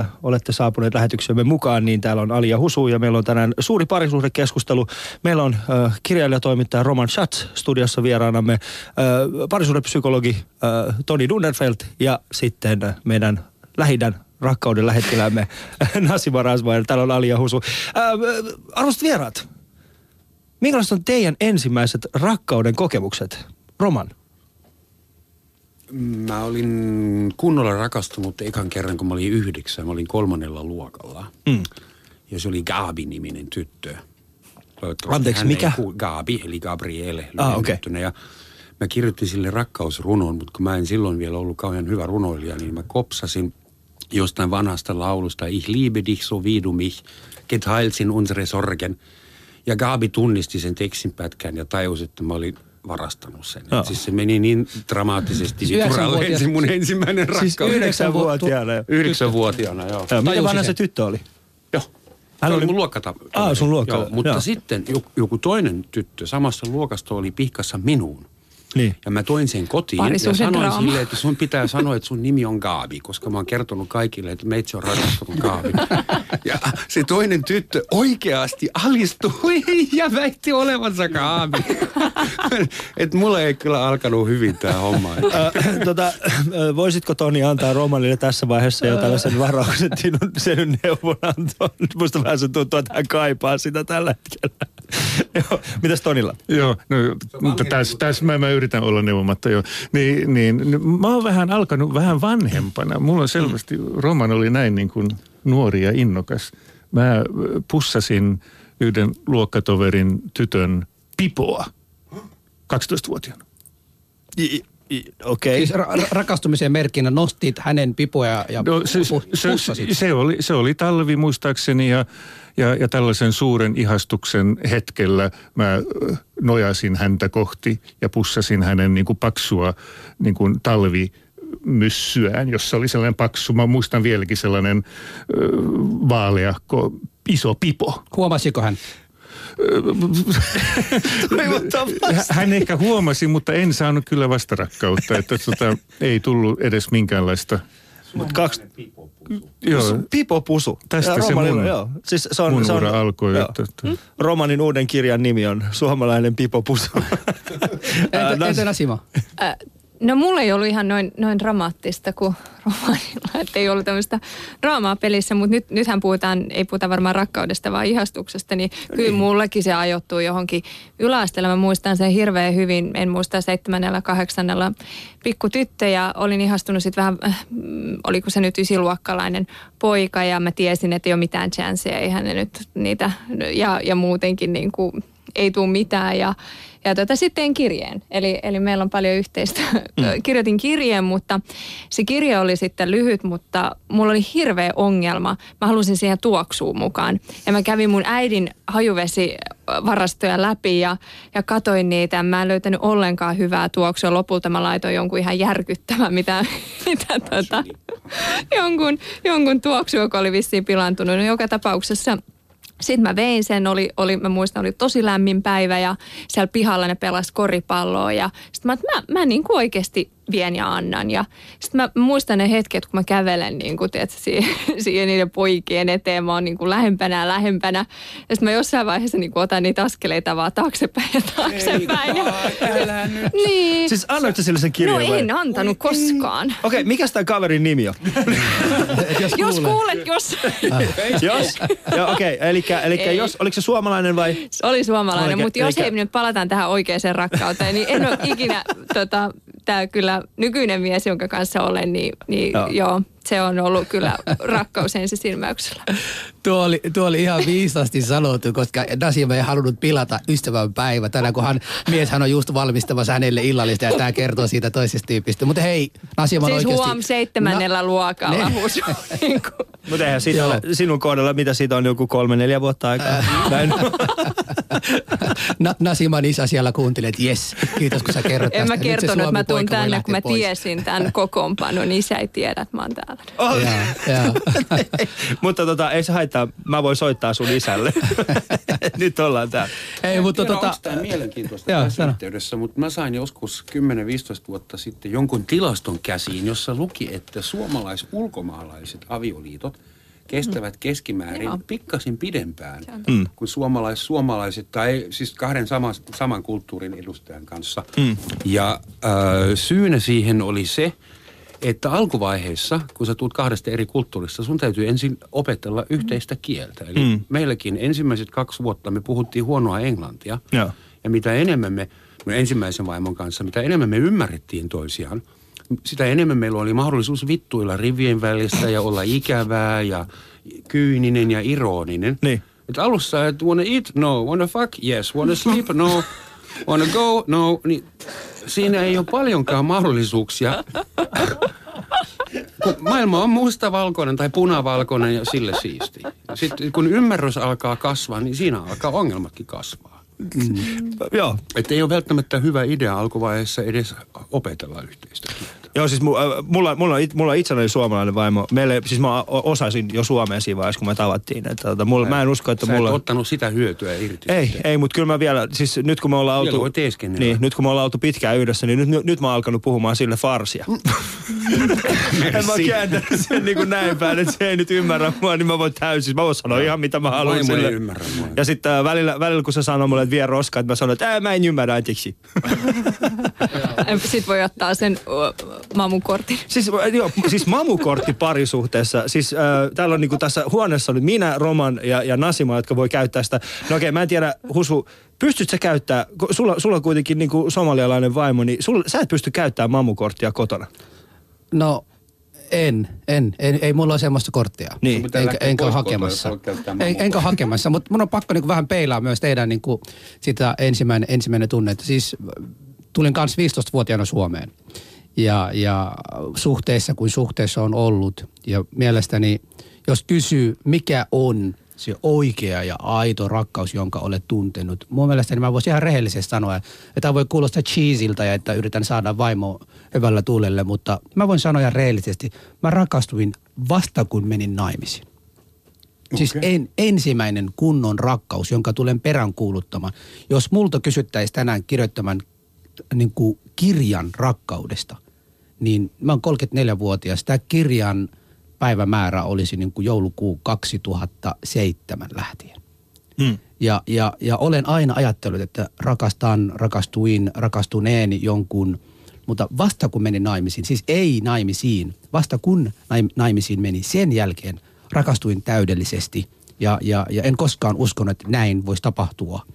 S3: äh, olette saapuneet lähetyksemme mukaan, niin täällä on Ali ja Husu ja meillä on tänään suuri parisuhdekeskustelu. Meillä on äh, kirjailijatoimittaja Roman Schatz studiossa vieraanamme, äh, parisuhdepsykologi äh, Toni Dunderfeld ja sitten meidän lähidän rakkauden lähettilämme Nasima Rasmail. Täällä on Ali ja Husu. Äh, arvoisat vieraat, minkälaiset on teidän ensimmäiset rakkauden kokemukset? Roman.
S4: Mä olin kunnolla rakastunut ekan kerran, kun mä olin yhdeksän. Mä olin kolmannella luokalla. Mm. Ja se oli Gabi-niminen tyttö.
S3: Anteeksi, mikä?
S4: Ei, Gabi, eli Gabriele.
S3: Ah, okay.
S4: Ja mä kirjoitin sille rakkausrunon, mutta kun mä en silloin vielä ollut kauhean hyvä runoilija, niin mä kopsasin jostain vanhasta laulusta. Ich liebe dich so wie du mich, geteilsin unsere Sorgen. Ja Gabi tunnisti sen tekstinpätkän ja tajusi, että mä olin varastanut sen. No. Siis se meni niin dramaattisesti siis vituralle ensin mun ensimmäinen siis rakkaus.
S3: Siis yhdeksänvuotiaana.
S4: Yhdeksänvuotiaana, joo.
S3: joo miten vanha se tyttö oli?
S4: Joo. Hän oli mun luokkata.
S3: Ah, sun luokka. Joo,
S4: mutta joo. sitten joku toinen tyttö samassa luokasta oli pihkassa minuun.
S3: Niin.
S4: Ja mä toin sen kotiin ja sanoin sille, että sun pitää sanoa, että sun nimi on Gaabi, koska mä oon kertonut kaikille, että meitsi on rakastunut Gaabi. ja se toinen tyttö oikeasti alistui ja väitti olevansa Gaabi. että mulla ei kyllä alkanut hyvin tämä homma.
S3: tota, voisitko Toni antaa Romanille tässä vaiheessa jo tällaisen varauksen sinun, sen neuvonantoon? Musta vähän se tuntuu, että hän kaipaa sitä tällä hetkellä. Mitäs Tonilla?
S7: Joo, no, mutta tässä täs mä, mä yritän olla neuvomatta jo. Niin, niin, mä oon vähän alkanut vähän vanhempana. Mulla on selvästi, Roman oli näin niin kuin nuori ja innokas. Mä pussasin yhden luokkatoverin tytön pipoa 12-vuotiaana.
S3: Okei. Okay.
S2: Siis ra- rakastumisen merkkinä nostit hänen pipoja ja no, se, pussasit.
S7: Se, se, oli, se oli talvi muistaakseni ja ja, ja tällaisen suuren ihastuksen hetkellä mä nojasin häntä kohti ja pussasin hänen niin kuin paksua niin kuin talvi myssyään, jossa oli sellainen paksu, mä muistan vieläkin sellainen ö, vaaleahko, iso pipo.
S2: Huomasiko hän?
S7: Hän ehkä huomasi, mutta en saanut kyllä vastarakkautta, että tota, ei tullut edes minkäänlaista
S3: Mut kaksi... Joo. Pipopusu.
S7: Tästä ja se mun, joo. Siis se on, mun se on, alkoi. Joo. Että, että.
S3: Hmm? Romanin uuden kirjan nimi on Suomalainen pipopusu.
S2: entä, entä Nasima?
S5: No mulla ei ollut ihan noin, noin dramaattista kuin romaanilla, että ei ollut tämmöistä draamaa pelissä, mutta nyt, nythän puhutaan, ei puhuta varmaan rakkaudesta, vaan ihastuksesta, niin no kyllä niin. mullekin se ajoittuu johonkin yläasteella. Mä muistan sen hirveän hyvin, en muista seitsemännellä, kahdeksannella pikku tyttö ja olin ihastunut sitten vähän, äh, oliko se nyt ysiluokkalainen poika ja mä tiesin, että ei ole mitään chanceja, eihän ne nyt niitä, ja, ja muutenkin niin kuin ei tule mitään ja ja tota, sitten kirjeen. Eli, eli meillä on paljon yhteistä. Mm. Kirjoitin kirjeen, mutta se kirja oli sitten lyhyt, mutta mulla oli hirveä ongelma. Mä halusin siihen tuoksuun mukaan. Ja mä kävin mun äidin hajuvesivarastoja läpi ja, ja katoin niitä. Mä en löytänyt ollenkaan hyvää tuoksua. Lopulta mä laitoin jonkun ihan järkyttävän, mitä, mitä tota, jonkun, jonkun tuoksu, joka oli vissiin pilantunut. No, joka tapauksessa – sitten mä vein sen, oli, oli, mä muistan, oli tosi lämmin päivä ja siellä pihalla ne pelas koripalloa. Ja sitten mä, mä, mä niin kuin oikeasti vien ja annan. Ja sitten mä muistan ne hetket, kun mä kävelen niin kuin, tiedät, siihen, siihen niiden poikien eteen. Mä oon niin kuin lähempänä ja lähempänä. Ja sitten mä jossain vaiheessa niin kuin otan niitä askeleita vaan taaksepäin ja taaksepäin. Ei,
S3: ja, nyt. Niin. Siis annoitko sille sen kirjan?
S5: No en antanut Oi, koskaan.
S3: Okei, okay, mikä tämä kaverin nimi on?
S5: jos, jos kuulet, jos.
S3: jos? Joo, okei. Okay. Eli, eli jos, oliko se suomalainen vai?
S5: Se oli suomalainen, okay. mutta jos ei nyt palataan tähän oikeaan rakkauteen, niin en ole ikinä tota, tämä kyllä nykyinen mies, jonka kanssa olen, niin, niin joo. joo, se on ollut kyllä rakkaus ensisilmäyksellä.
S2: Tuo oli, tuo oli ihan viisasti sanottu, koska Nasima ei halunnut pilata ystävän päivä. Tänään kun hän, hän on just valmistamassa hänelle illallista ja tämä kertoo siitä toisesta tyypistä. Mutta hei, Nasima
S5: siis
S2: oikeasti...
S5: huom seitsemännellä no, luokalla. Niin
S3: Mutta eihän siitä ole, sinun kohdalla, mitä siitä on joku kolme, neljä vuotta aikaa. Näin.
S2: Na, Nasiman isä siellä kuunteli, että jes, kiitos kun sä kerrot
S5: En tästä. mä kertonut, että mä tuun tänne, kun mä tiesin tämän kokoonpanon. Isä ei tiedä, että mä oon täällä.
S3: Oh. Ja, ja. mutta tota, ei se haittaa, mä voin soittaa sun isälle. Nyt ollaan täällä.
S4: Ei, mutta tiedä, tota... Tämä mielenkiintoista Joo, tässä yhteydessä, mutta mä sain joskus 10-15 vuotta sitten jonkun tilaston käsiin, jossa luki, että suomalais-ulkomaalaiset avioliitot – kestävät mm. keskimäärin Joo. pikkasin pidempään mm. kuin suomalais, suomalaiset tai siis kahden sama, saman kulttuurin edustajan kanssa. Mm. Ja äh, syynä siihen oli se, että alkuvaiheessa, kun sä tulet kahdesta eri kulttuurista, sun täytyy ensin opetella yhteistä kieltä. Eli mm. meilläkin ensimmäiset kaksi vuotta me puhuttiin huonoa englantia. Ja, ja mitä enemmän me, ensimmäisen vaimon kanssa, mitä enemmän me ymmärrettiin toisiaan, sitä enemmän meillä oli mahdollisuus vittuilla rivien välissä ja olla ikävää ja kyyninen ja ironinen. Niin. Et alussa, että wanna eat? No. Wanna fuck? Yes. Wanna sleep? No. Wanna go? No. Niin siinä ei ole paljonkaan mahdollisuuksia. Kun maailma on mustavalkoinen tai punavalkoinen ja sille siisti. Sitten kun ymmärrys alkaa kasvaa, niin siinä alkaa ongelmatkin kasvaa. Mm. Joo. Että ei ole välttämättä hyvä idea alkuvaiheessa edes opetella yhteistä kieltä.
S3: Joo, siis mulla, mulla, mulla, mulla itselläni suomalainen vaimo. Meille, siis mä osaisin jo suomea siinä vaiheessa, kun me tavattiin. Että, tota, mulla, mä en usko, että
S4: Sä
S3: mulla...
S4: et ottanut sitä hyötyä irti.
S3: Ei, sitten. ei, mutta kyllä mä vielä, siis nyt kun me ollaan oltu... Niin, nyt kun me ollaan oltu pitkään yhdessä, niin nyt, nyt, nyt mä oon alkanut puhumaan sille farsia. en mä kääntänyt sen niin kuin näin päin, että se ei nyt ymmärrä mua, niin mä voin täysin. Mä voin sanoa ihan mitä mä haluan
S4: sille. ymmärrä mua.
S3: Ja sitten äh, välillä, välillä, kun se sanoo mulle, että vie roskaa, että mä sanon, että mä en ymmärrä anteeksi.
S5: sitten voi ottaa sen mamukortin.
S3: Siis, joo, siis mamukortti parisuhteessa. Siis äh, täällä on niinku tässä huoneessa nyt minä, Roman ja, ja Nasima, jotka voi käyttää sitä. No okei, okay, mä en tiedä, Husu, pystytkö sä käyttää, sulla, sulla on kuitenkin niinku somalialainen vaimo, niin sulla, sä et pysty käyttämään mamukorttia kotona.
S2: No en, en, en, ei mulla ole semmoista korttia. Niin. Enkä, enkä ole hakemassa. En, enkä hakemassa, mutta mun on pakko niinku vähän peilaa myös teidän niinku sitä ensimmäinen, ensimmäinen tunne. Että siis tulin kanssa 15-vuotiaana Suomeen ja, ja suhteessa kuin suhteessa on ollut. Ja mielestäni, jos kysyy, mikä on se oikea ja aito rakkaus, jonka olet tuntenut. Mun mielestäni mä voisin ihan rehellisesti sanoa, että tämä voi kuulostaa cheesiltä ja että yritän saada vaimo hyvällä tuulelle, mutta mä voin sanoa ihan rehellisesti, mä rakastuin vasta kun menin naimisiin. Okay. Siis en, ensimmäinen kunnon rakkaus, jonka tulen peräänkuuluttamaan. Jos multa kysyttäisiin tänään kirjoittaman niin kuin kirjan rakkaudesta – niin mä oon 34-vuotias. Tämä kirjan päivämäärä olisi niin kuin joulukuu 2007 lähtien. Hmm. Ja, ja, ja olen aina ajatellut, että rakastan, rakastuin, rakastuneeni jonkun, mutta vasta kun menin naimisiin, siis ei naimisiin, vasta kun naimisiin meni, sen jälkeen rakastuin täydellisesti ja, ja, ja en koskaan uskonut, että näin voisi tapahtua.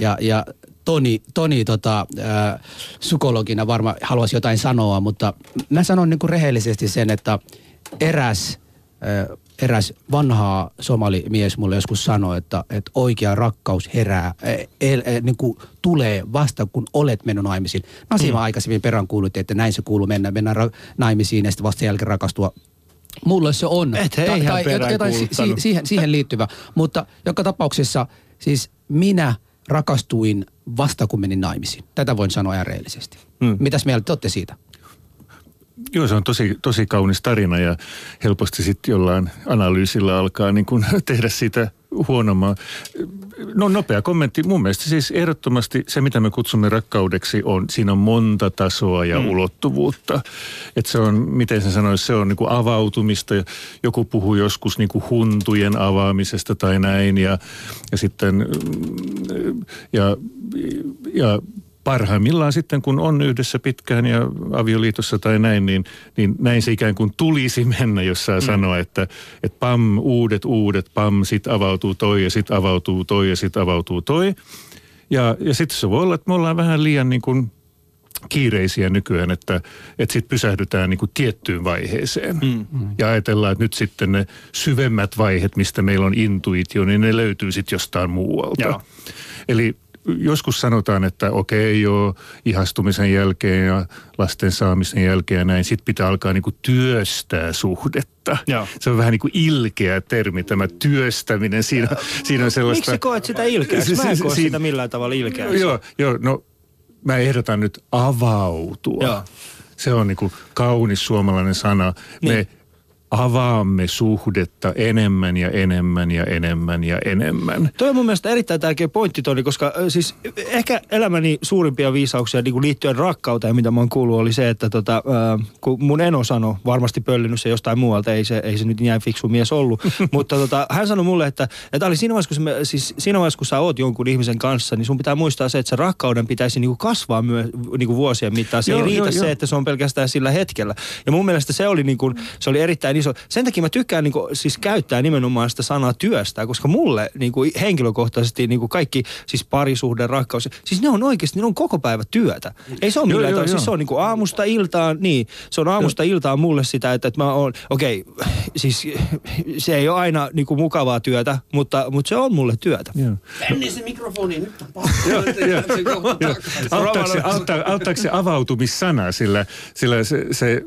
S2: Ja, ja Toni, Toni tota, äh, psykologina varmaan haluaisi jotain sanoa, mutta mä sanon niin kuin rehellisesti sen, että eräs, äh, eräs vanha somalimies mulle joskus sanoi, että, että oikea rakkaus herää, äh, äh, niin kuin tulee vasta kun olet mennyt naimisiin. Nasima mm. aikaisemmin peräänkuulutti, että näin se kuuluu mennä, mennä ra- naimisiin ja sitten vasta jälkeen rakastua Mulle se on.
S3: Et ta- tai jotain si-
S2: siihen, siihen liittyvä. Mutta joka tapauksessa siis minä rakastuin vasta kun menin naimisiin. Tätä voin sanoa ihan reellisesti. Hmm. Mitäs mieltä te olette siitä?
S7: Joo, se on tosi, tosi kaunis tarina ja helposti sitten jollain analyysillä alkaa niin kun tehdä sitä huonommaa. No nopea kommentti. Mun mielestä siis ehdottomasti se, mitä me kutsumme rakkaudeksi, on, siinä on monta tasoa ja mm. ulottuvuutta. Että se on, miten se sanoisi, se on niin kuin avautumista. Joku puhuu joskus niin kuin huntujen avaamisesta tai näin. Ja, ja sitten, ja, ja parhaimmillaan sitten, kun on yhdessä pitkään ja avioliitossa tai näin, niin, niin näin se ikään kuin tulisi mennä, jos saa mm. sanoa, että, että pam, uudet, uudet, pam, sit avautuu toi ja sit avautuu toi ja sit avautuu toi. Ja, ja sitten se voi olla, että me ollaan vähän liian niin kuin kiireisiä nykyään, että, että sitten pysähdytään niin kuin tiettyyn vaiheeseen. Mm. Ja ajatellaan, että nyt sitten ne syvemmät vaiheet, mistä meillä on intuitio, niin ne löytyy sitten jostain muualta. Joo. Eli joskus sanotaan, että okei joo, ihastumisen jälkeen ja lasten saamisen jälkeen ja näin, sitten pitää alkaa niinku työstää suhdetta. Joo. Se on vähän niin kuin ilkeä termi, tämä työstäminen. Siinä, siinä on sellaista...
S3: Miksi koet sitä ilkeäksi? Mä en koe sitä millään tavalla ilkeäksi.
S7: Joo, joo, no mä ehdotan nyt avautua. Joo. Se on niin kuin kaunis suomalainen sana. Niin. Me avaamme suhdetta enemmän ja enemmän ja enemmän ja enemmän.
S3: Toi on mun mielestä erittäin tärkeä pointti, Toni, koska siis ehkä elämäni suurimpia viisauksia niin kuin liittyen rakkauteen, mitä mä oon kuullut, oli se, että tota, kun mun eno sanoi, varmasti pöllinyt se jostain muualta, ei se, ei se nyt niin fiksu mies ollut, mutta tota, hän sanoi mulle, että, että oli siinä vaiheessa, kun, me, siis siinä vaiheessa, kun sä oot jonkun ihmisen kanssa, niin sun pitää muistaa se, että se rakkauden pitäisi niin kuin kasvaa myö, niin kuin vuosien mittaan. Se joo, ei riitä joo, se, joo. että se on pelkästään sillä hetkellä. Ja mun mielestä se oli, niin kuin, se oli erittäin iso. Sen takia mä tykkään niin kuin, siis käyttää nimenomaan sitä sanaa työstä, koska mulle niin kuin, henkilökohtaisesti niin kuin kaikki, siis parisuhde, rakkaus, siis ne on oikeasti, ne on koko päivä työtä. Ei se ole millään joo, joo, siis se on niin kuin aamusta iltaan, niin, se on aamusta joo. iltaan mulle sitä, että, että mä oon, okei, okay, siis se ei ole aina niin kuin mukavaa työtä, mutta, mutta se on mulle työtä.
S4: Penni se mikrofoni, nyt on
S7: Auttaako se avautumissana, sillä, sillä se, se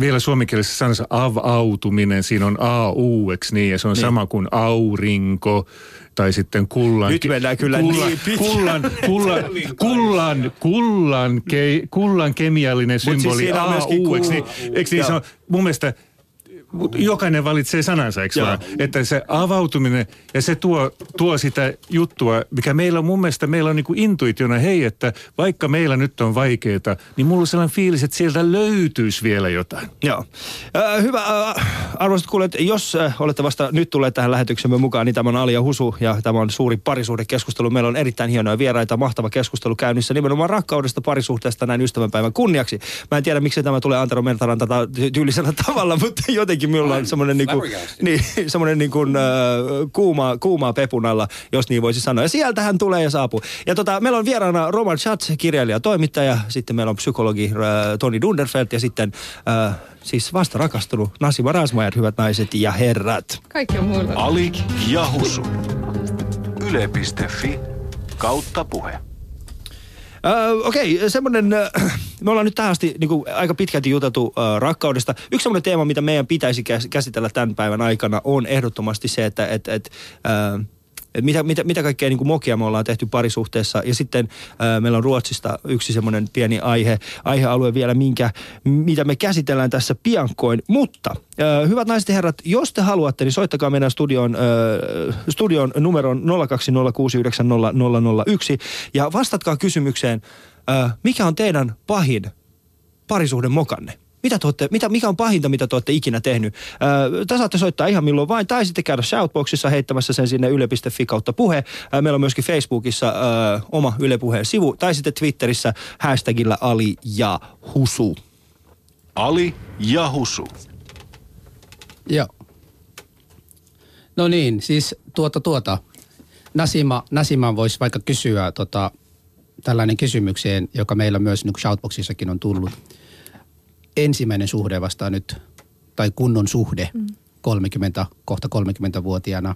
S7: vielä suomenkielisessä sanassa avautuminen, siinä on AU, eikö niin? Ja se on niin. sama kuin aurinko tai sitten kullan...
S3: Nyt mennään kyllä
S7: kullan,
S3: niin
S7: kullan, kullan, kullan, kullan, ke, kullan kemiallinen symboli siis AU, eikö niin? Eikö niin se on, mun mielestä jokainen valitsee sanansa, eikö vaan? Että se avautuminen ja se tuo, tuo sitä juttua, mikä meillä on mun mielestä, meillä on niin kuin intuitiona, hei, että vaikka meillä nyt on vaikeaa, niin mulla on sellainen fiilis, että sieltä löytyisi vielä jotain.
S3: Joo. Äh, hyvä, äh, arvoisat kuulijat, jos äh, olette vasta nyt tulleet tähän lähetyksemme mukaan, niin tämä on Alia Husu ja tämä on suuri parisuhdekeskustelu. Meillä on erittäin hienoja vieraita, mahtava keskustelu käynnissä nimenomaan rakkaudesta parisuhteesta näin ystävänpäivän kunniaksi. Mä en tiedä, miksi tämä tulee Antero Mertaran tyylisellä tavalla, mutta jotenkin jotenkin minulla on semmoinen niin kuin, niin, semmoinen niin kuin, äh, kuuma, kuuma pepunalla, jos niin voisi sanoa. Ja sieltä hän tulee ja saapuu. Ja tota, meillä on vieraana Roman Schatz, kirjailija, toimittaja. Sitten meillä on psykologi äh, Toni Dunderfeld ja sitten äh, siis vasta rakastunut Nasima Rasmajer, hyvät naiset ja herrat.
S5: Kaikki on mulla.
S1: Alik ja Husu. Yle.fi kautta puhe.
S3: Uh, Okei, okay, semmoinen, me ollaan nyt tähän asti niin kuin, aika pitkälti juteltu uh, rakkaudesta. Yksi semmoinen teema, mitä meidän pitäisi käsitellä tämän päivän aikana, on ehdottomasti se, että et, et, uh, et mitä, mitä, mitä kaikkea niin kuin mokia me ollaan tehty parisuhteessa. Ja sitten ää, meillä on Ruotsista yksi semmoinen pieni aihe, aihealue vielä, minkä, mitä me käsitellään tässä piankoin. Mutta ää, hyvät naiset ja herrat, jos te haluatte, niin soittakaa meidän studion, ää, studion numeron 020690001 ja vastatkaa kysymykseen, ää, mikä on teidän pahin parisuhden Mitä tuotte, mitä, mikä on pahinta, mitä te olette ikinä tehnyt? Öö, te saatte soittaa ihan milloin vain, tai sitten käydä Shoutboxissa heittämässä sen sinne yle.fi kautta puhe. Öö, meillä on myöskin Facebookissa öö, oma Yle Puheen sivu, tai sitten Twitterissä hashtagillä Ali ja Husu.
S1: Ali ja Husu.
S2: Joo. No niin, siis tuota tuota. Nasima, Nasima voisi vaikka kysyä tota, tällainen kysymykseen, joka meillä myös niin Shoutboxissakin on tullut – ensimmäinen suhde vasta nyt, tai kunnon suhde mm. 30, kohta 30-vuotiaana.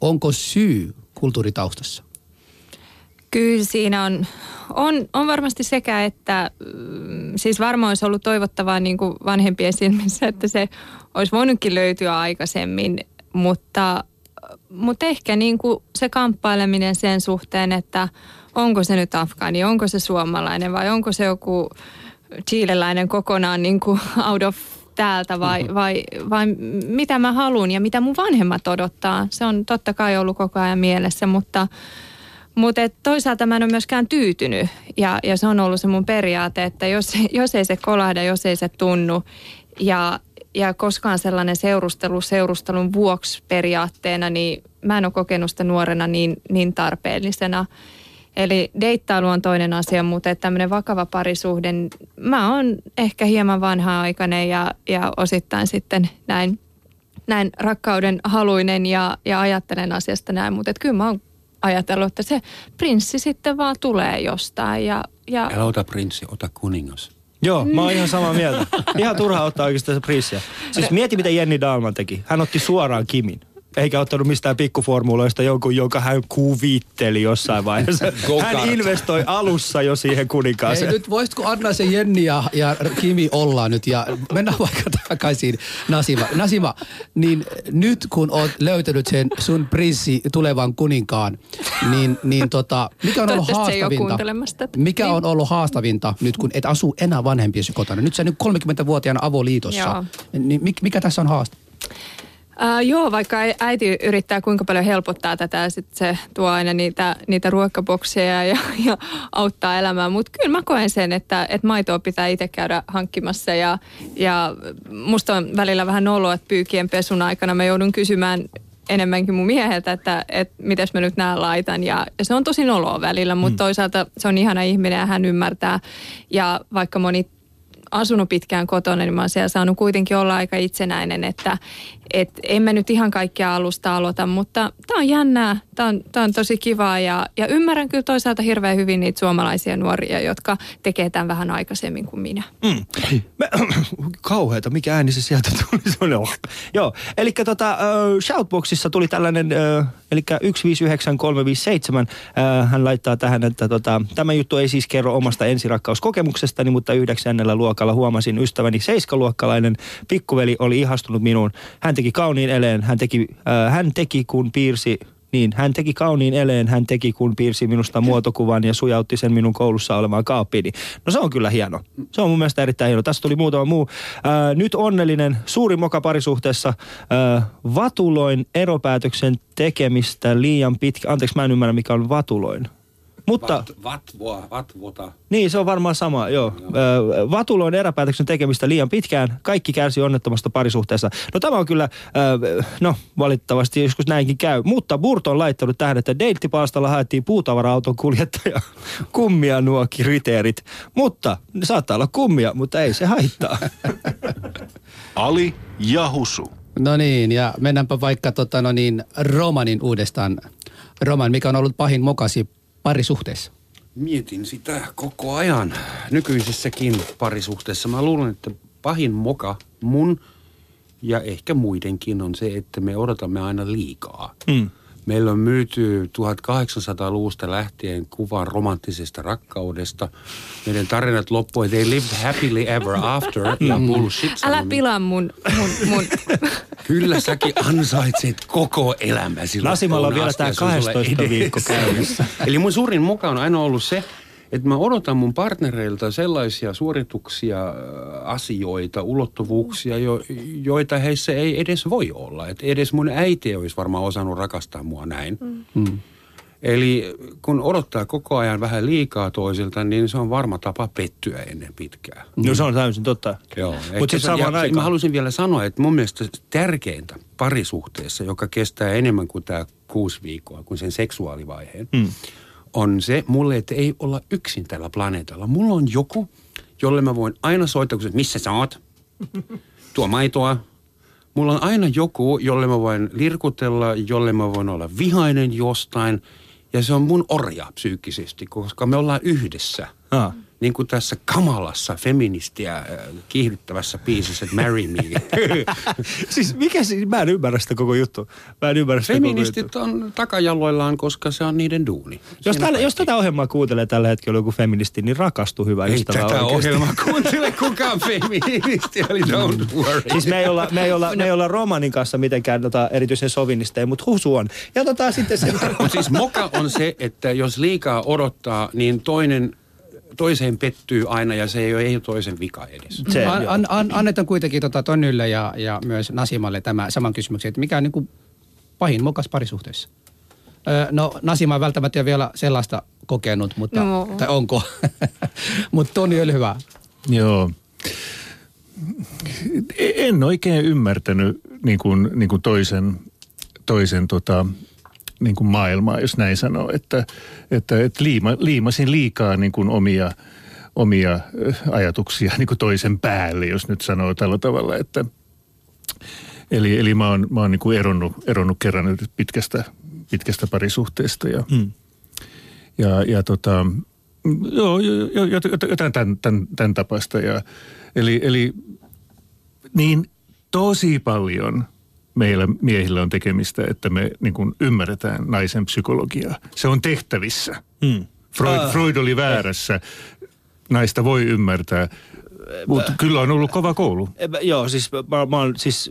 S2: Onko syy kulttuuritaustassa?
S5: Kyllä siinä on, on, on varmasti sekä, että mm, siis varmaan olisi ollut toivottavaa niin kuin vanhempien silmissä, että se olisi voinutkin löytyä aikaisemmin, mutta, mutta ehkä niin kuin se kamppaileminen sen suhteen, että onko se nyt afgaani, onko se suomalainen vai onko se joku chileläinen kokonaan niin kuin out of täältä vai, mm-hmm. vai, vai mitä mä haluan ja mitä mun vanhemmat odottaa. Se on totta kai ollut koko ajan mielessä, mutta, mutta et toisaalta mä en ole myöskään tyytynyt ja, ja se on ollut se mun periaate, että jos, jos ei se kolahda, jos ei se tunnu ja, ja koskaan sellainen seurustelu seurustelun vuoksi periaatteena, niin mä en ole kokenut sitä nuorena niin, niin tarpeellisena. Eli deittailu on toinen asia, mutta tämmöinen vakava parisuhde, mä oon ehkä hieman vanha-aikainen ja, ja osittain sitten näin, näin rakkauden haluinen ja, ja ajattelen asiasta näin, mutta kyllä mä oon ajatellut, että se prinssi sitten vaan tulee jostain. Ja, ja...
S4: Älä ota prinssi, ota kuningas.
S3: Joo, mä oon ihan samaa mieltä. Ihan turha ottaa oikeastaan se prinssiä. Siis mieti, mitä Jenni Dalman teki. Hän otti suoraan Kimin. Eikä ottanut mistään pikkuformuloista jonkun, jonka hän kuvitteli jossain vaiheessa. hän investoi alussa jo siihen kuninkaaseen.
S2: Ei, nyt voisitko Anna se Jenni ja, ja Kimi olla nyt ja mennään vaikka takaisin Nasima. Nasima, niin nyt kun oot löytänyt sen sun prinssi tulevan kuninkaan, niin, niin tota, mikä on ollut haastavinta? Mikä on ollut haastavinta nyt kun et asu enää vanhempiesi kotona? Nyt sä nyt 30-vuotiaana avoliitossa. Joo. Niin mikä tässä on haaste?
S5: Uh, joo, vaikka äiti yrittää kuinka paljon helpottaa tätä, sit se tuo aina niitä, niitä ruokabokseja ja, ja auttaa elämään. Mutta kyllä mä koen sen, että, että maitoa pitää itse käydä hankkimassa ja, ja musta on välillä vähän olo, että pyykien pesun aikana mä joudun kysymään enemmänkin mun mieheltä, että, että mitäs mä nyt nää laitan. Ja, ja se on tosi noloa välillä, mutta mm. toisaalta se on ihana ihminen ja hän ymmärtää. Ja vaikka moni asunut pitkään kotona, niin mä oon siellä saanut kuitenkin olla aika itsenäinen, että et en mä nyt ihan kaikkia alusta aloita, mutta tämä on jännää, tämä on, on tosi kivaa ja, ja ymmärrän kyllä toisaalta hirveän hyvin niitä suomalaisia nuoria, jotka tekee tämän vähän aikaisemmin kuin minä. Mm.
S3: Mä, kauheeta, mikä ääni se sieltä tuli? Joo, eli tota, uh, Shoutboxissa tuli tällainen, uh, eli 1595357, uh, hän laittaa tähän, että tota, tämä juttu ei siis kerro omasta ensirakkauskokemuksestani, mutta yhdeksännellä luokalla huomasin ystäväni seiskaluokkalainen pikkuveli oli ihastunut minuun. Hän teki kauniin eleen, hän teki, äh, hän teki kun piirsi niin, hän teki kauniin eleen, hän teki kun piirsi minusta muotokuvan ja sujautti sen minun koulussa olevaan kaappiini. No se on kyllä hieno. Se on mun mielestä erittäin hieno. Tässä tuli muutama muu. Ää, nyt onnellinen, suuri moka parisuhteessa. Ää, vatuloin eropäätöksen tekemistä liian pitkä. Anteeksi, mä en ymmärrä mikä on vatuloin. Mutta,
S4: Vat, vatvoa, vatvota.
S3: Niin, se on varmaan sama, joo. joo. Vatuloin eräpäätöksen tekemistä liian pitkään. Kaikki kärsi onnettomasta parisuhteessa. No tämä on kyllä, no valitettavasti joskus näinkin käy. Mutta Burt on laittanut tähän, että deittipalstalla haettiin puutavara-auton kuljettaja. Kummia nuo kriteerit. Mutta ne saattaa olla kummia, mutta ei se haittaa.
S1: Ali ja Husu.
S2: No niin, ja mennäänpä vaikka tota, no niin, romanin uudestaan. Roman, mikä on ollut pahin mokasi parisuhteessa?
S4: Mietin sitä koko ajan nykyisessäkin parisuhteessa. Mä luulen, että pahin moka mun ja ehkä muidenkin on se, että me odotamme aina liikaa. Mm. Meillä on myyty 1800-luvusta lähtien kuvan romanttisesta rakkaudesta. Meidän tarinat loppuivat, they lived happily ever after ja mm. bullshit.
S5: Älä pilaa mun, mun, mun.
S4: Kyllä säkin ansaitset koko elämäsi.
S3: Nasimalla on vielä tämä 12 viikko käynnissä.
S4: Eli mun suurin mukaan on aina ollut se, että mä odotan mun partnereilta sellaisia suorituksia, äh, asioita, ulottuvuuksia, jo, joita heissä ei edes voi olla. Että edes mun äiti olisi varmaan osannut rakastaa mua näin. Mm. Eli kun odottaa koko ajan vähän liikaa toisilta, niin se on varma tapa pettyä ennen pitkää.
S3: No se on täysin totta.
S4: Joo. Mutta samaan aikaan... Mä haluaisin vielä sanoa, että mun mielestä tärkeintä parisuhteessa, joka kestää enemmän kuin tämä kuusi viikkoa, kuin sen seksuaalivaiheen, mm on se mulle, että ei olla yksin tällä planeetalla. Mulla on joku, jolle mä voin aina soittaa, kun missä sä oot? Tuo maitoa. Mulla on aina joku, jolle mä voin lirkutella, jolle mä voin olla vihainen jostain. Ja se on mun orja psyykkisesti, koska me ollaan yhdessä. Ah niin kuin tässä kamalassa feministiä äh, kiihdyttävässä biisissä, että Marry Me.
S3: siis mikä siis, mä en ymmärrä sitä koko juttu. Mä en ymmärrä sitä
S4: Feministit koko juttu. on takajaloillaan, koska se on niiden duuni.
S3: jos, tällä, jos tätä ohjelmaa kuuntelee tällä hetkellä joku feministi, niin rakastu hyvä
S4: ei
S3: ystävä
S4: tätä oikeasti. ohjelmaa kuuntele kukaan feministi, eli don't worry.
S3: Siis me ei olla, me ei olla, me ei olla romanin kanssa mitenkään tota, erityisen sovinisteja, mutta husu on. Ja tota, sitten se...
S4: mutta siis moka on se, että jos liikaa odottaa, niin toinen toiseen pettyy aina ja se ei ole, ei ole toisen vika edes. Se,
S2: an, an, an, annetaan kuitenkin tota Tonnylle ja, ja myös Nasimalle tämä saman kysymyksen, että mikä on niin kuin pahin mokas parisuhteessa? Öö, no Nasima välttämättä vielä sellaista kokenut, mutta, no. tai onko? mutta Toni oli hyvä.
S7: Joo. En oikein ymmärtänyt niin kuin, niin kuin toisen, toisen tota, niin kuin maailmaa, jos näin sanoo, että, että, että liima, liimasin liikaa niin kuin omia, omia ajatuksia niin kuin toisen päälle, jos nyt sanoo tällä tavalla, että eli, eli mä oon, mä oon niin kuin eronnut, eronnut kerran pitkästä, pitkästä parisuhteesta ja, hmm. ja, ja tota, joo, jotain tämän, tämän, tämän tapaista ja eli, eli niin tosi paljon meillä miehillä on tekemistä, että me niin kuin ymmärretään naisen psykologiaa. Se on tehtävissä. Hmm. Freud, uh, Freud oli väärässä. Naista voi ymmärtää, mutta kyllä on ollut kova koulu.
S3: Joo, siis mä, mä siis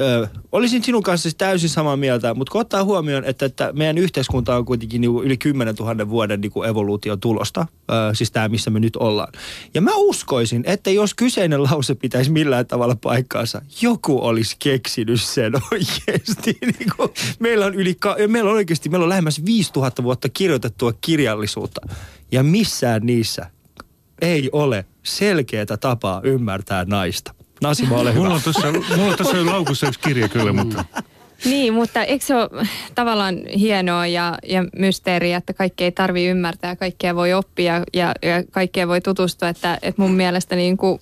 S3: Ö, olisin sinun kanssa siis täysin samaa mieltä, mutta kun ottaa huomioon, että, että meidän yhteiskunta on kuitenkin niin yli 10 000 vuoden niin evoluution tulosta, ö, siis tämä missä me nyt ollaan. Ja mä uskoisin, että jos kyseinen lause pitäisi millään tavalla paikkaansa, joku olisi keksinyt sen oikeasti. Niin kuin, meillä on yli, meillä on oikeasti, meillä on lähemmäs 5000 vuotta kirjoitettua kirjallisuutta. Ja missään niissä ei ole selkeää tapaa ymmärtää naista. Nasima, ole hyvä.
S7: Mulla on tuossa, mulla on tuossa laukussa yksi kirja kyllä, mutta...
S5: Niin, mutta eikö se ole tavallaan hienoa ja, ja mysteeriä, että kaikki ei tarvi ymmärtää, kaikkea voi oppia ja, ja kaikkea voi tutustua, että, että mun mielestä niin kuin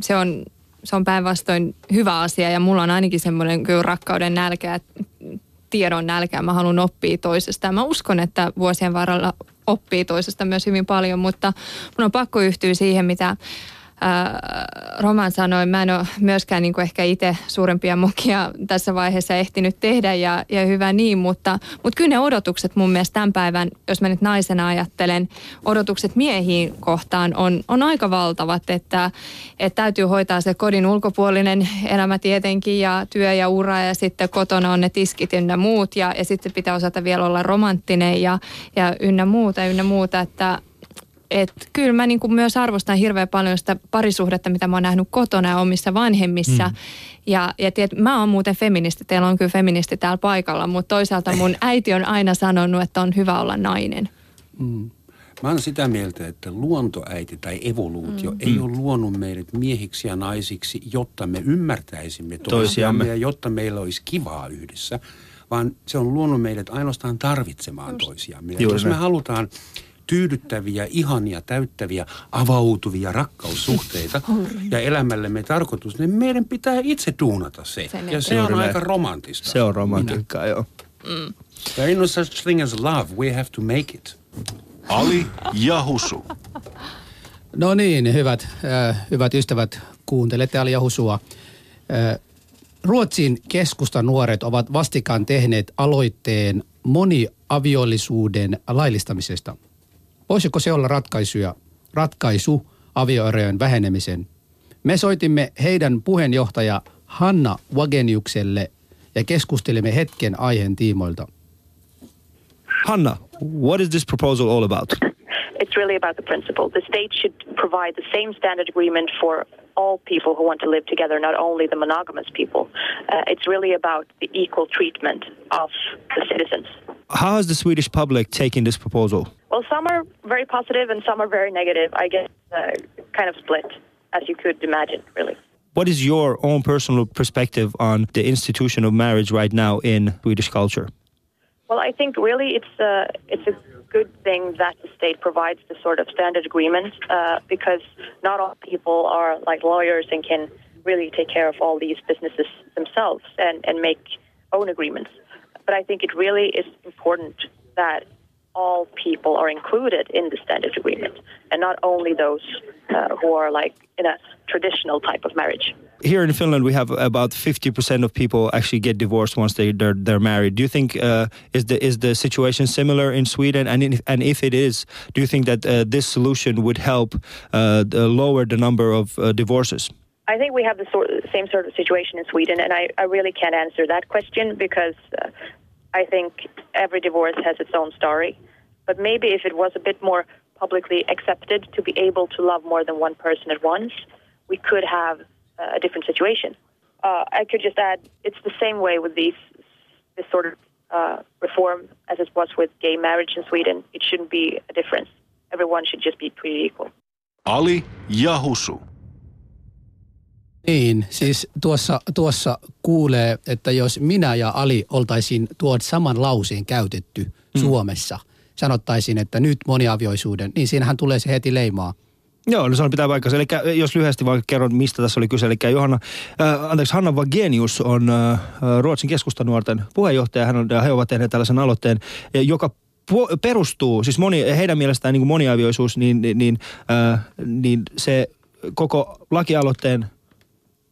S5: se on, se on päinvastoin hyvä asia ja mulla on ainakin semmoinen kyllä rakkauden nälkä, tiedon nälkä, mä haluan oppia toisesta. Ja mä uskon, että vuosien varrella oppii toisesta myös hyvin paljon, mutta mun on pakko yhtyä siihen, mitä Roman sanoi, mä en ole myöskään niin kuin ehkä itse suurempia mukia tässä vaiheessa ehtinyt tehdä ja, ja hyvä niin, mutta, mutta kyllä ne odotukset mun mielestä tämän päivän, jos mä nyt naisena ajattelen, odotukset miehiin kohtaan on, on aika valtavat, että, että täytyy hoitaa se kodin ulkopuolinen elämä tietenkin ja työ ja ura ja sitten kotona on ne tiskit ynnä muut ja, ja sitten pitää osata vielä olla romanttinen ja, ja ynnä muuta ynnä muuta, että et kyllä mä niinku myös arvostan hirveän paljon sitä parisuhdetta, mitä mä oon nähnyt kotona ja omissa vanhemmissa. Mm. Ja, ja tiedät, mä oon muuten feministi, teillä on kyllä feministi täällä paikalla, mutta toisaalta mun äiti on aina sanonut, että on hyvä olla nainen.
S4: Mm. Mä oon sitä mieltä, että luontoäiti tai evoluutio mm. ei ole luonut meidät miehiksi ja naisiksi, jotta me ymmärtäisimme toisiamme ja jotta meillä olisi kivaa yhdessä, vaan se on luonut meidät ainoastaan tarvitsemaan toisiamme. Ja jos me halutaan tyydyttäviä, ihania, täyttäviä, avautuvia rakkaussuhteita ja elämällemme tarkoitus, niin meidän pitää itse tuunata se. Ja se on aika romantista.
S3: Se on romantiikkaa, joo.
S4: Mm. There ain't no such thing as love. We have to make it.
S1: Ali Jahusu.
S2: No niin, hyvät, äh, hyvät ystävät, kuuntelette Ali Jahusua. Äh, Ruotsin keskustan nuoret ovat vastikaan tehneet aloitteen moniaviollisuuden laillistamisesta – Voisiko se olla ratkaisuja, ratkaisu avioerojen vähenemisen? Me soitimme heidän puheenjohtaja Hanna Wageniukselle ja keskustelimme hetken aiheen tiimoilta.
S3: Hanna, what is this proposal all about?
S8: It's really about the principle. The state should provide the same standard agreement for all people who want to live together, not only the monogamous people. Uh, it's really about the equal treatment of the citizens.
S3: How has the Swedish public taken this proposal?
S8: Well, some are very positive and some are very negative. I guess uh, kind of split, as you could imagine, really.
S3: What is your own personal perspective on the institution of marriage right now in Swedish culture?
S8: Well, I think really it's a, it's a good thing that the state provides the sort of standard agreement uh, because not all people are like lawyers and can really take care of all these businesses themselves and, and make own agreements. But I think it really is important that all people are included in the standard agreement and not only those uh, who are like in a traditional type of marriage.
S3: Here in Finland, we have about 50% of people actually get divorced once they, they're, they're married. Do you think uh, is, the, is the situation similar in Sweden? And, in, and if it is, do you think that uh, this solution would help uh, lower the number of uh, divorces?
S8: I think we have the sort, same sort of situation in Sweden, and I, I really can't answer that question because uh, I think every divorce has its own story. But maybe if it was a bit more publicly accepted to be able to love more than one person at once, we could have a different situation. Uh, I could just add, it's the same way with these this sort of uh, reform as it was with gay marriage in Sweden. It shouldn't be a difference. Everyone should just be treated equal.
S1: Ali Jahusu.
S2: Niin, siis tuossa, tuossa kuulee, että jos minä ja Ali oltaisiin tuon saman lauseen käytetty mm. Suomessa, sanottaisiin, että nyt moniavioisuuden, niin siinähän tulee se heti leimaa.
S3: Joo, no se on pitää paikkansa. Eli jos lyhyesti vaan kerron, mistä tässä oli kyse. Eli Johanna, äh, anteeksi, Hanna Vagenius on äh, Ruotsin keskustanuorten puheenjohtaja. Hän on, he ovat tehneet tällaisen aloitteen, joka perustuu, siis moni, heidän mielestään niin kuin moniavioisuus, niin, niin, niin, äh, niin se koko lakialoitteen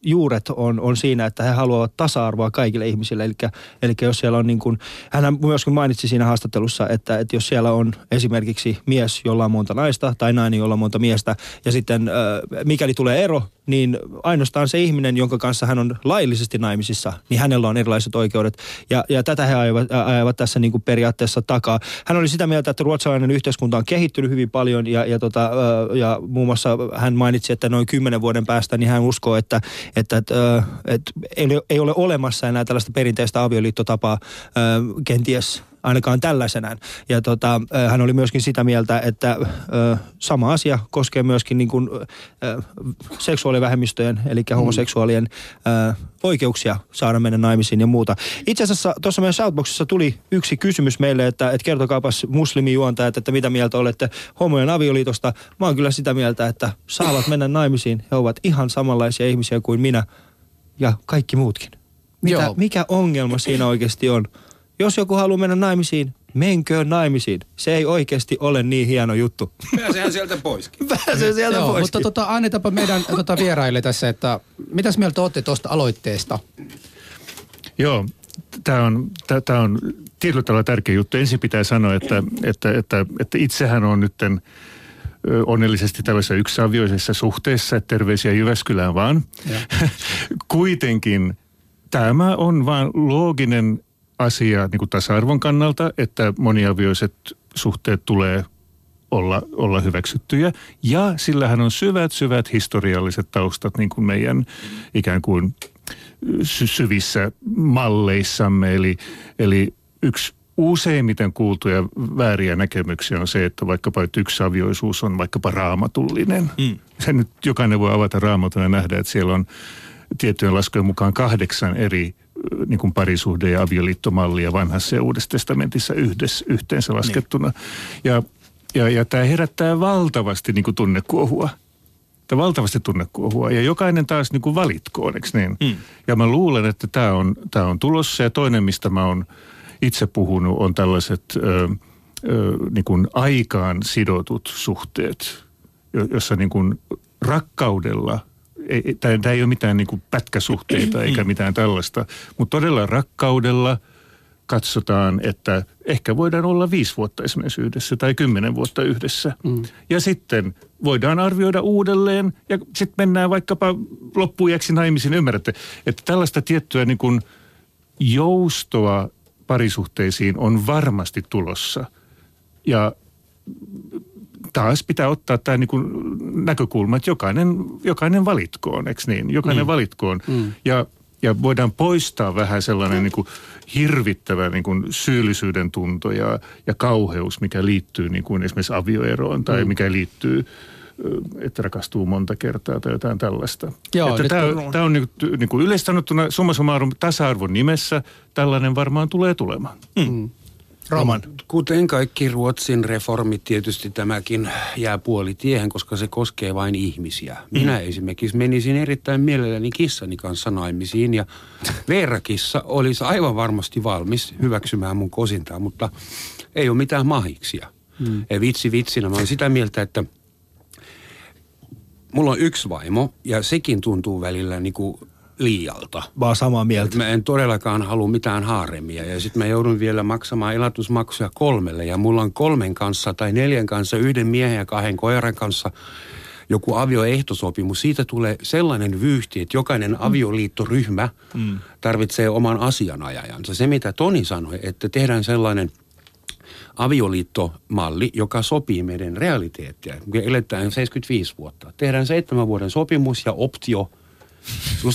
S3: juuret on, on siinä, että he haluavat tasa-arvoa kaikille ihmisille. Eli, eli jos siellä on niin kuin, hän myöskin mainitsi siinä haastattelussa, että, että jos siellä on esimerkiksi mies, jolla on monta naista tai nainen, jolla on monta miestä ja sitten äh, mikäli tulee ero, niin ainoastaan se ihminen, jonka kanssa hän on laillisesti naimisissa, niin hänellä on erilaiset oikeudet. Ja, ja tätä he ajavat, ajavat tässä niin kuin periaatteessa takaa. Hän oli sitä mieltä, että ruotsalainen yhteiskunta on kehittynyt hyvin paljon ja, ja, tota, ja muun muassa hän mainitsi, että noin kymmenen vuoden päästä niin hän uskoo, että, että, että, että ei, ole, ei ole olemassa enää tällaista perinteistä avioliittotapaa kenties ainakaan tällaisenään. Ja tota, hän oli myöskin sitä mieltä, että ö, sama asia koskee myöskin niin kuin, ö, seksuaalivähemmistöjen, eli mm. homoseksuaalien ö, oikeuksia saada mennä naimisiin ja muuta. Itse asiassa tuossa meidän Shoutboxissa tuli yksi kysymys meille, että, että kertokaapas muslimijuontajat, että mitä mieltä olette homojen avioliitosta. Mä oon kyllä sitä mieltä, että saavat mennä naimisiin. He ovat ihan samanlaisia ihmisiä kuin minä ja kaikki muutkin. Mitä, mikä ongelma siinä oikeasti on? Jos joku haluaa mennä naimisiin, menköön naimisiin. Se ei oikeasti ole niin hieno juttu.
S4: Pääsehän sieltä poiskin.
S3: Pääsee sieltä Joo, poiskin.
S2: Mutta tota, annetaanpa meidän tota, vieraille tässä, että mitäs mieltä olette tuosta aloitteesta?
S7: Joo, tämä on, tää on tietyllä tavalla tärkeä juttu. Ensin pitää sanoa, että, että, että, että itsehän on nytten onnellisesti tällaisessa yksiavioisessa suhteessa, että terveisiä Jyväskylään vaan. Kuitenkin tämä on vain looginen asia niin kuin tasa-arvon kannalta, että moniavioiset suhteet tulee olla, olla hyväksyttyjä. Ja sillähän on syvät, syvät historialliset taustat niin kuin meidän ikään kuin sy- syvissä malleissamme. Eli, eli yksi useimmiten kuultuja vääriä näkemyksiä on se, että vaikkapa että yksi avioisuus on vaikkapa raamatullinen. Mm. Se nyt jokainen voi avata raamatun ja nähdä, että siellä on tiettyjen laskujen mukaan kahdeksan eri niin kuin parisuhde- ja avioliittomallia vanhassa ja uudessa testamentissa yhdessä, yhteensä laskettuna. Niin. Ja, ja, ja tämä herättää valtavasti niin kuin tunnekuohua. Tämä valtavasti tunnekuohua. Ja jokainen taas niin kuin valitkoon, eikö niin? Mm. Ja mä luulen, että tämä on, tämä on tulossa. Ja toinen, mistä mä oon itse puhunut, on tällaiset ö, ö, niin kuin aikaan sidotut suhteet, jossa niin kuin rakkaudella – ei, tämä ei ole mitään niin kuin pätkäsuhteita eikä mitään tällaista, mutta todella rakkaudella katsotaan, että ehkä voidaan olla viisi vuotta esimerkiksi yhdessä tai kymmenen vuotta yhdessä. Mm. Ja sitten voidaan arvioida uudelleen ja sitten mennään vaikkapa loppujaksi naimisiin. Ymmärrätte, että tällaista tiettyä niin kuin joustoa parisuhteisiin on varmasti tulossa. Ja taas pitää ottaa tämä niin kuin näkökulma, että jokainen, jokainen valitkoon, eikö niin? Jokainen mm. valitkoon. Mm. Ja, ja voidaan poistaa vähän sellainen niin kuin hirvittävä niin kuin syyllisyyden tunto ja, ja kauheus, mikä liittyy niin kuin esimerkiksi avioeroon tai mm. mikä liittyy että rakastuu monta kertaa tai jotain tällaista. Joo, että tämä, on, tämä on niin, niin kuin summa summarum tasa-arvon nimessä tällainen varmaan tulee tulemaan. Mm. Mm.
S4: Roman. Kuten kaikki Ruotsin reformit, tietysti tämäkin jää puolitiehen, koska se koskee vain ihmisiä. Minä mm. esimerkiksi menisin erittäin mielelläni kissani kanssa naimisiin ja Veera-kissa olisi aivan varmasti valmis hyväksymään mun kosintaa, mutta ei ole mitään mahiksia. Mm. Ja vitsi vitsinä, mä olen sitä mieltä, että mulla on yksi vaimo ja sekin tuntuu välillä niin kuin liialta.
S3: Vaan samaa mieltä.
S4: Mä en todellakaan halua mitään haaremia ja sitten mä joudun vielä maksamaan elatusmaksuja kolmelle ja mulla on kolmen kanssa tai neljän kanssa, yhden miehen ja kahden koiran kanssa joku avioehtosopimus. Siitä tulee sellainen vyyhti, että jokainen mm. avioliittoryhmä mm. tarvitsee oman asianajajansa. Se mitä Toni sanoi, että tehdään sellainen avioliittomalli, joka sopii meidän realiteettia. Me eletään 75 vuotta. Tehdään seitsemän vuoden sopimus ja optio –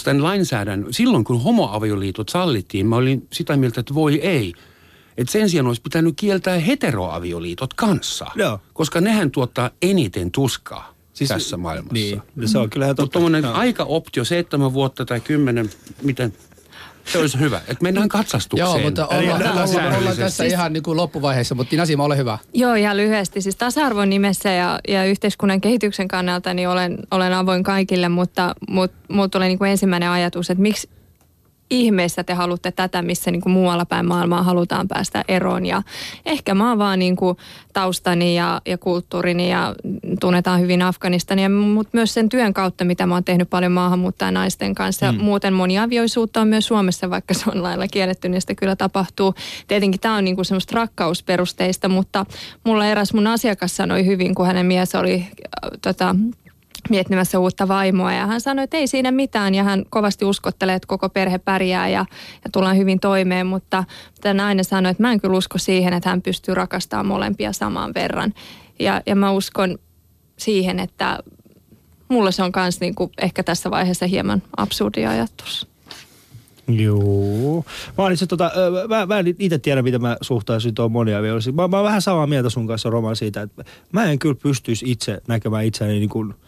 S4: Tämän lainsäädännön, silloin kun homoavioliitot sallittiin, mä olin sitä mieltä, että voi ei. Että sen sijaan olisi pitänyt kieltää heteroavioliitot kanssa. Joo. Koska nehän tuottaa eniten tuskaa siis, tässä maailmassa.
S3: Niin, se on kyllä
S4: totta. Mutta aika optio, seitsemän vuotta tai kymmenen, miten se olisi hyvä, että mennään katsastukseen.
S2: Joo, mutta ollaan, ollaan, ollaan, ollaan tässä siis, ihan niin kuin loppuvaiheessa, mutta Nasima, ole hyvä.
S5: Joo, ihan lyhyesti. Siis tasa-arvon nimessä ja, ja yhteiskunnan kehityksen kannalta niin olen, olen avoin kaikille, mutta mut, mut tulee niin kuin ensimmäinen ajatus, että miksi ihmeessä te haluatte tätä, missä niin kuin muualla päin maailmaa halutaan päästä eroon. Ja ehkä mä oon vaan niin kuin taustani ja, ja kulttuurini ja tunnetaan hyvin Afganistania, mutta myös sen työn kautta, mitä mä oon tehnyt paljon maahanmuuttajan naisten kanssa. Mm. Muuten moniavioisuutta on myös Suomessa, vaikka se on lailla kielletty, niin sitä kyllä tapahtuu. Tietenkin tämä on niin kuin semmoista rakkausperusteista, mutta mulla eräs mun asiakas sanoi hyvin, kun hänen mies oli äh, tota, miettimässä uutta vaimoa ja hän sanoi, että ei siinä mitään ja hän kovasti uskottelee, että koko perhe pärjää ja, ja tullaan hyvin toimeen, mutta tämä nainen sanoi, että mä en kyllä usko siihen, että hän pystyy rakastamaan molempia samaan verran ja, ja mä uskon siihen, että mulle se on myös niinku ehkä tässä vaiheessa hieman absurdi ajatus.
S3: Joo. Mä, olin se, tota, mä, mä en itse tiedä, miten mä suhtaisin tuohon monia vielä. Mä, mä oon vähän samaa mieltä sun kanssa Roman siitä, että mä en kyllä pystyisi itse näkemään itseäni niin kuin –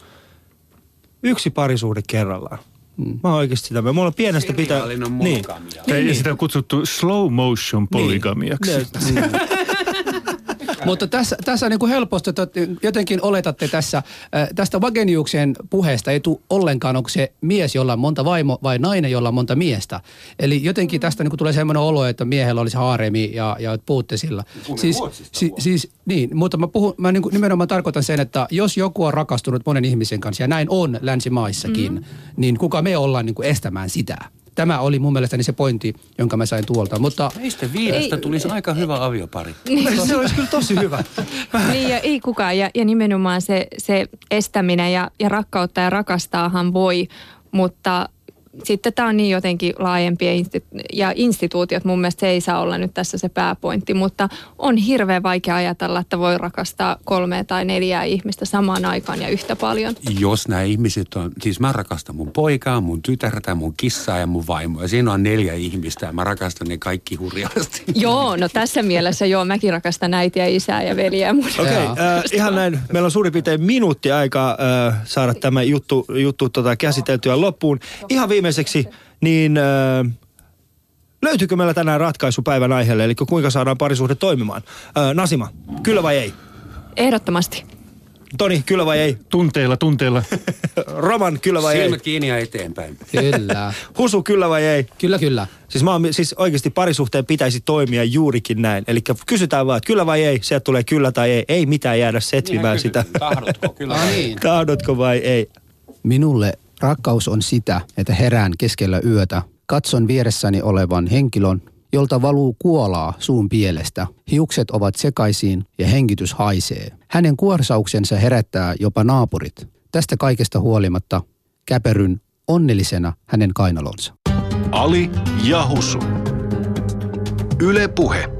S3: yksi parisuhde kerrallaan. Mm. Mä oon oikeasti sitä. Me ollaan pienestä pitää...
S7: Niin. niin. Ja sitä on kutsuttu slow motion polygamiaksi. Niin.
S2: Mutta tässä, tässä niin kuin helposti että jotenkin oletatte tässä, äh, tästä Vageniuksen puheesta ei tule ollenkaan, onko se mies, jolla on monta vaimo vai nainen, jolla on monta miestä. Eli jotenkin tästä niin kuin tulee sellainen olo, että miehellä olisi haaremi ja, ja puhutte sillä. Siis, si, siis, niin, mutta mä, puhun, mä niin kuin nimenomaan tarkoitan sen, että jos joku on rakastunut monen ihmisen kanssa, ja näin on länsimaissakin, mm-hmm. niin kuka me ollaan niin kuin estämään sitä? Tämä oli mun mielestäni se pointti, jonka mä sain tuolta. Mutta
S4: Meistä viidestä ei, tulisi aika hyvä aviopari.
S2: Niin. Se olisi kyllä tosi hyvä.
S5: niin ja ei kukaan. Ja, ja nimenomaan se, se estäminen ja, ja rakkautta ja rakastaahan voi, mutta sitten tämä on niin jotenkin laajempi ja instituutiot mun mielestä se ei saa olla nyt tässä se pääpointti, mutta on hirveän vaikea ajatella, että voi rakastaa kolme tai neljää ihmistä samaan aikaan ja yhtä paljon.
S4: Jos nämä ihmiset on, siis mä rakastan mun poikaa, mun tytärtä, mun kissaa ja mun vaimoa. Siinä on neljä ihmistä ja mä rakastan ne kaikki hurjasti.
S5: joo, no tässä mielessä joo, mäkin rakastan äitiä, isää ja veliä.
S3: Okei, okay, äh, ihan näin. Meillä on suurin piirtein minuutti aikaa äh, saada tämä juttu, juttu tota, käsiteltyä loppuun. Ihan viimeiseksi, niin äh, löytyykö meillä tänään ratkaisu päivän aiheelle, eli kuinka saadaan parisuhde toimimaan? Äh, Nasima, kyllä vai ei?
S5: Ehdottomasti.
S3: Toni, kyllä vai ei?
S7: Tunteilla, tunteilla.
S3: Roman, kyllä vai
S4: Silmät
S3: ei?
S4: Silmät kiinni ja eteenpäin.
S2: Kyllä.
S3: Husu, kyllä vai ei?
S2: Kyllä, kyllä.
S3: Siis, mä oon, siis oikeasti parisuhteen pitäisi toimia juurikin näin. Eli kysytään vaan, että kyllä vai ei, sieltä tulee kyllä tai ei. Ei mitään jäädä setvimään sitä.
S4: Tahdotko, kyllä vai
S2: ei?
S3: Tahdotko vai ei?
S2: Minulle Rakkaus on sitä, että herään keskellä yötä, katson vieressäni olevan henkilön, jolta valuu kuolaa suun pielestä. Hiukset ovat sekaisin ja hengitys haisee. Hänen kuorsauksensa herättää jopa naapurit. Tästä kaikesta huolimatta käperyn onnellisena hänen kainalonsa.
S1: Ali Jahusu. Yle Puhe.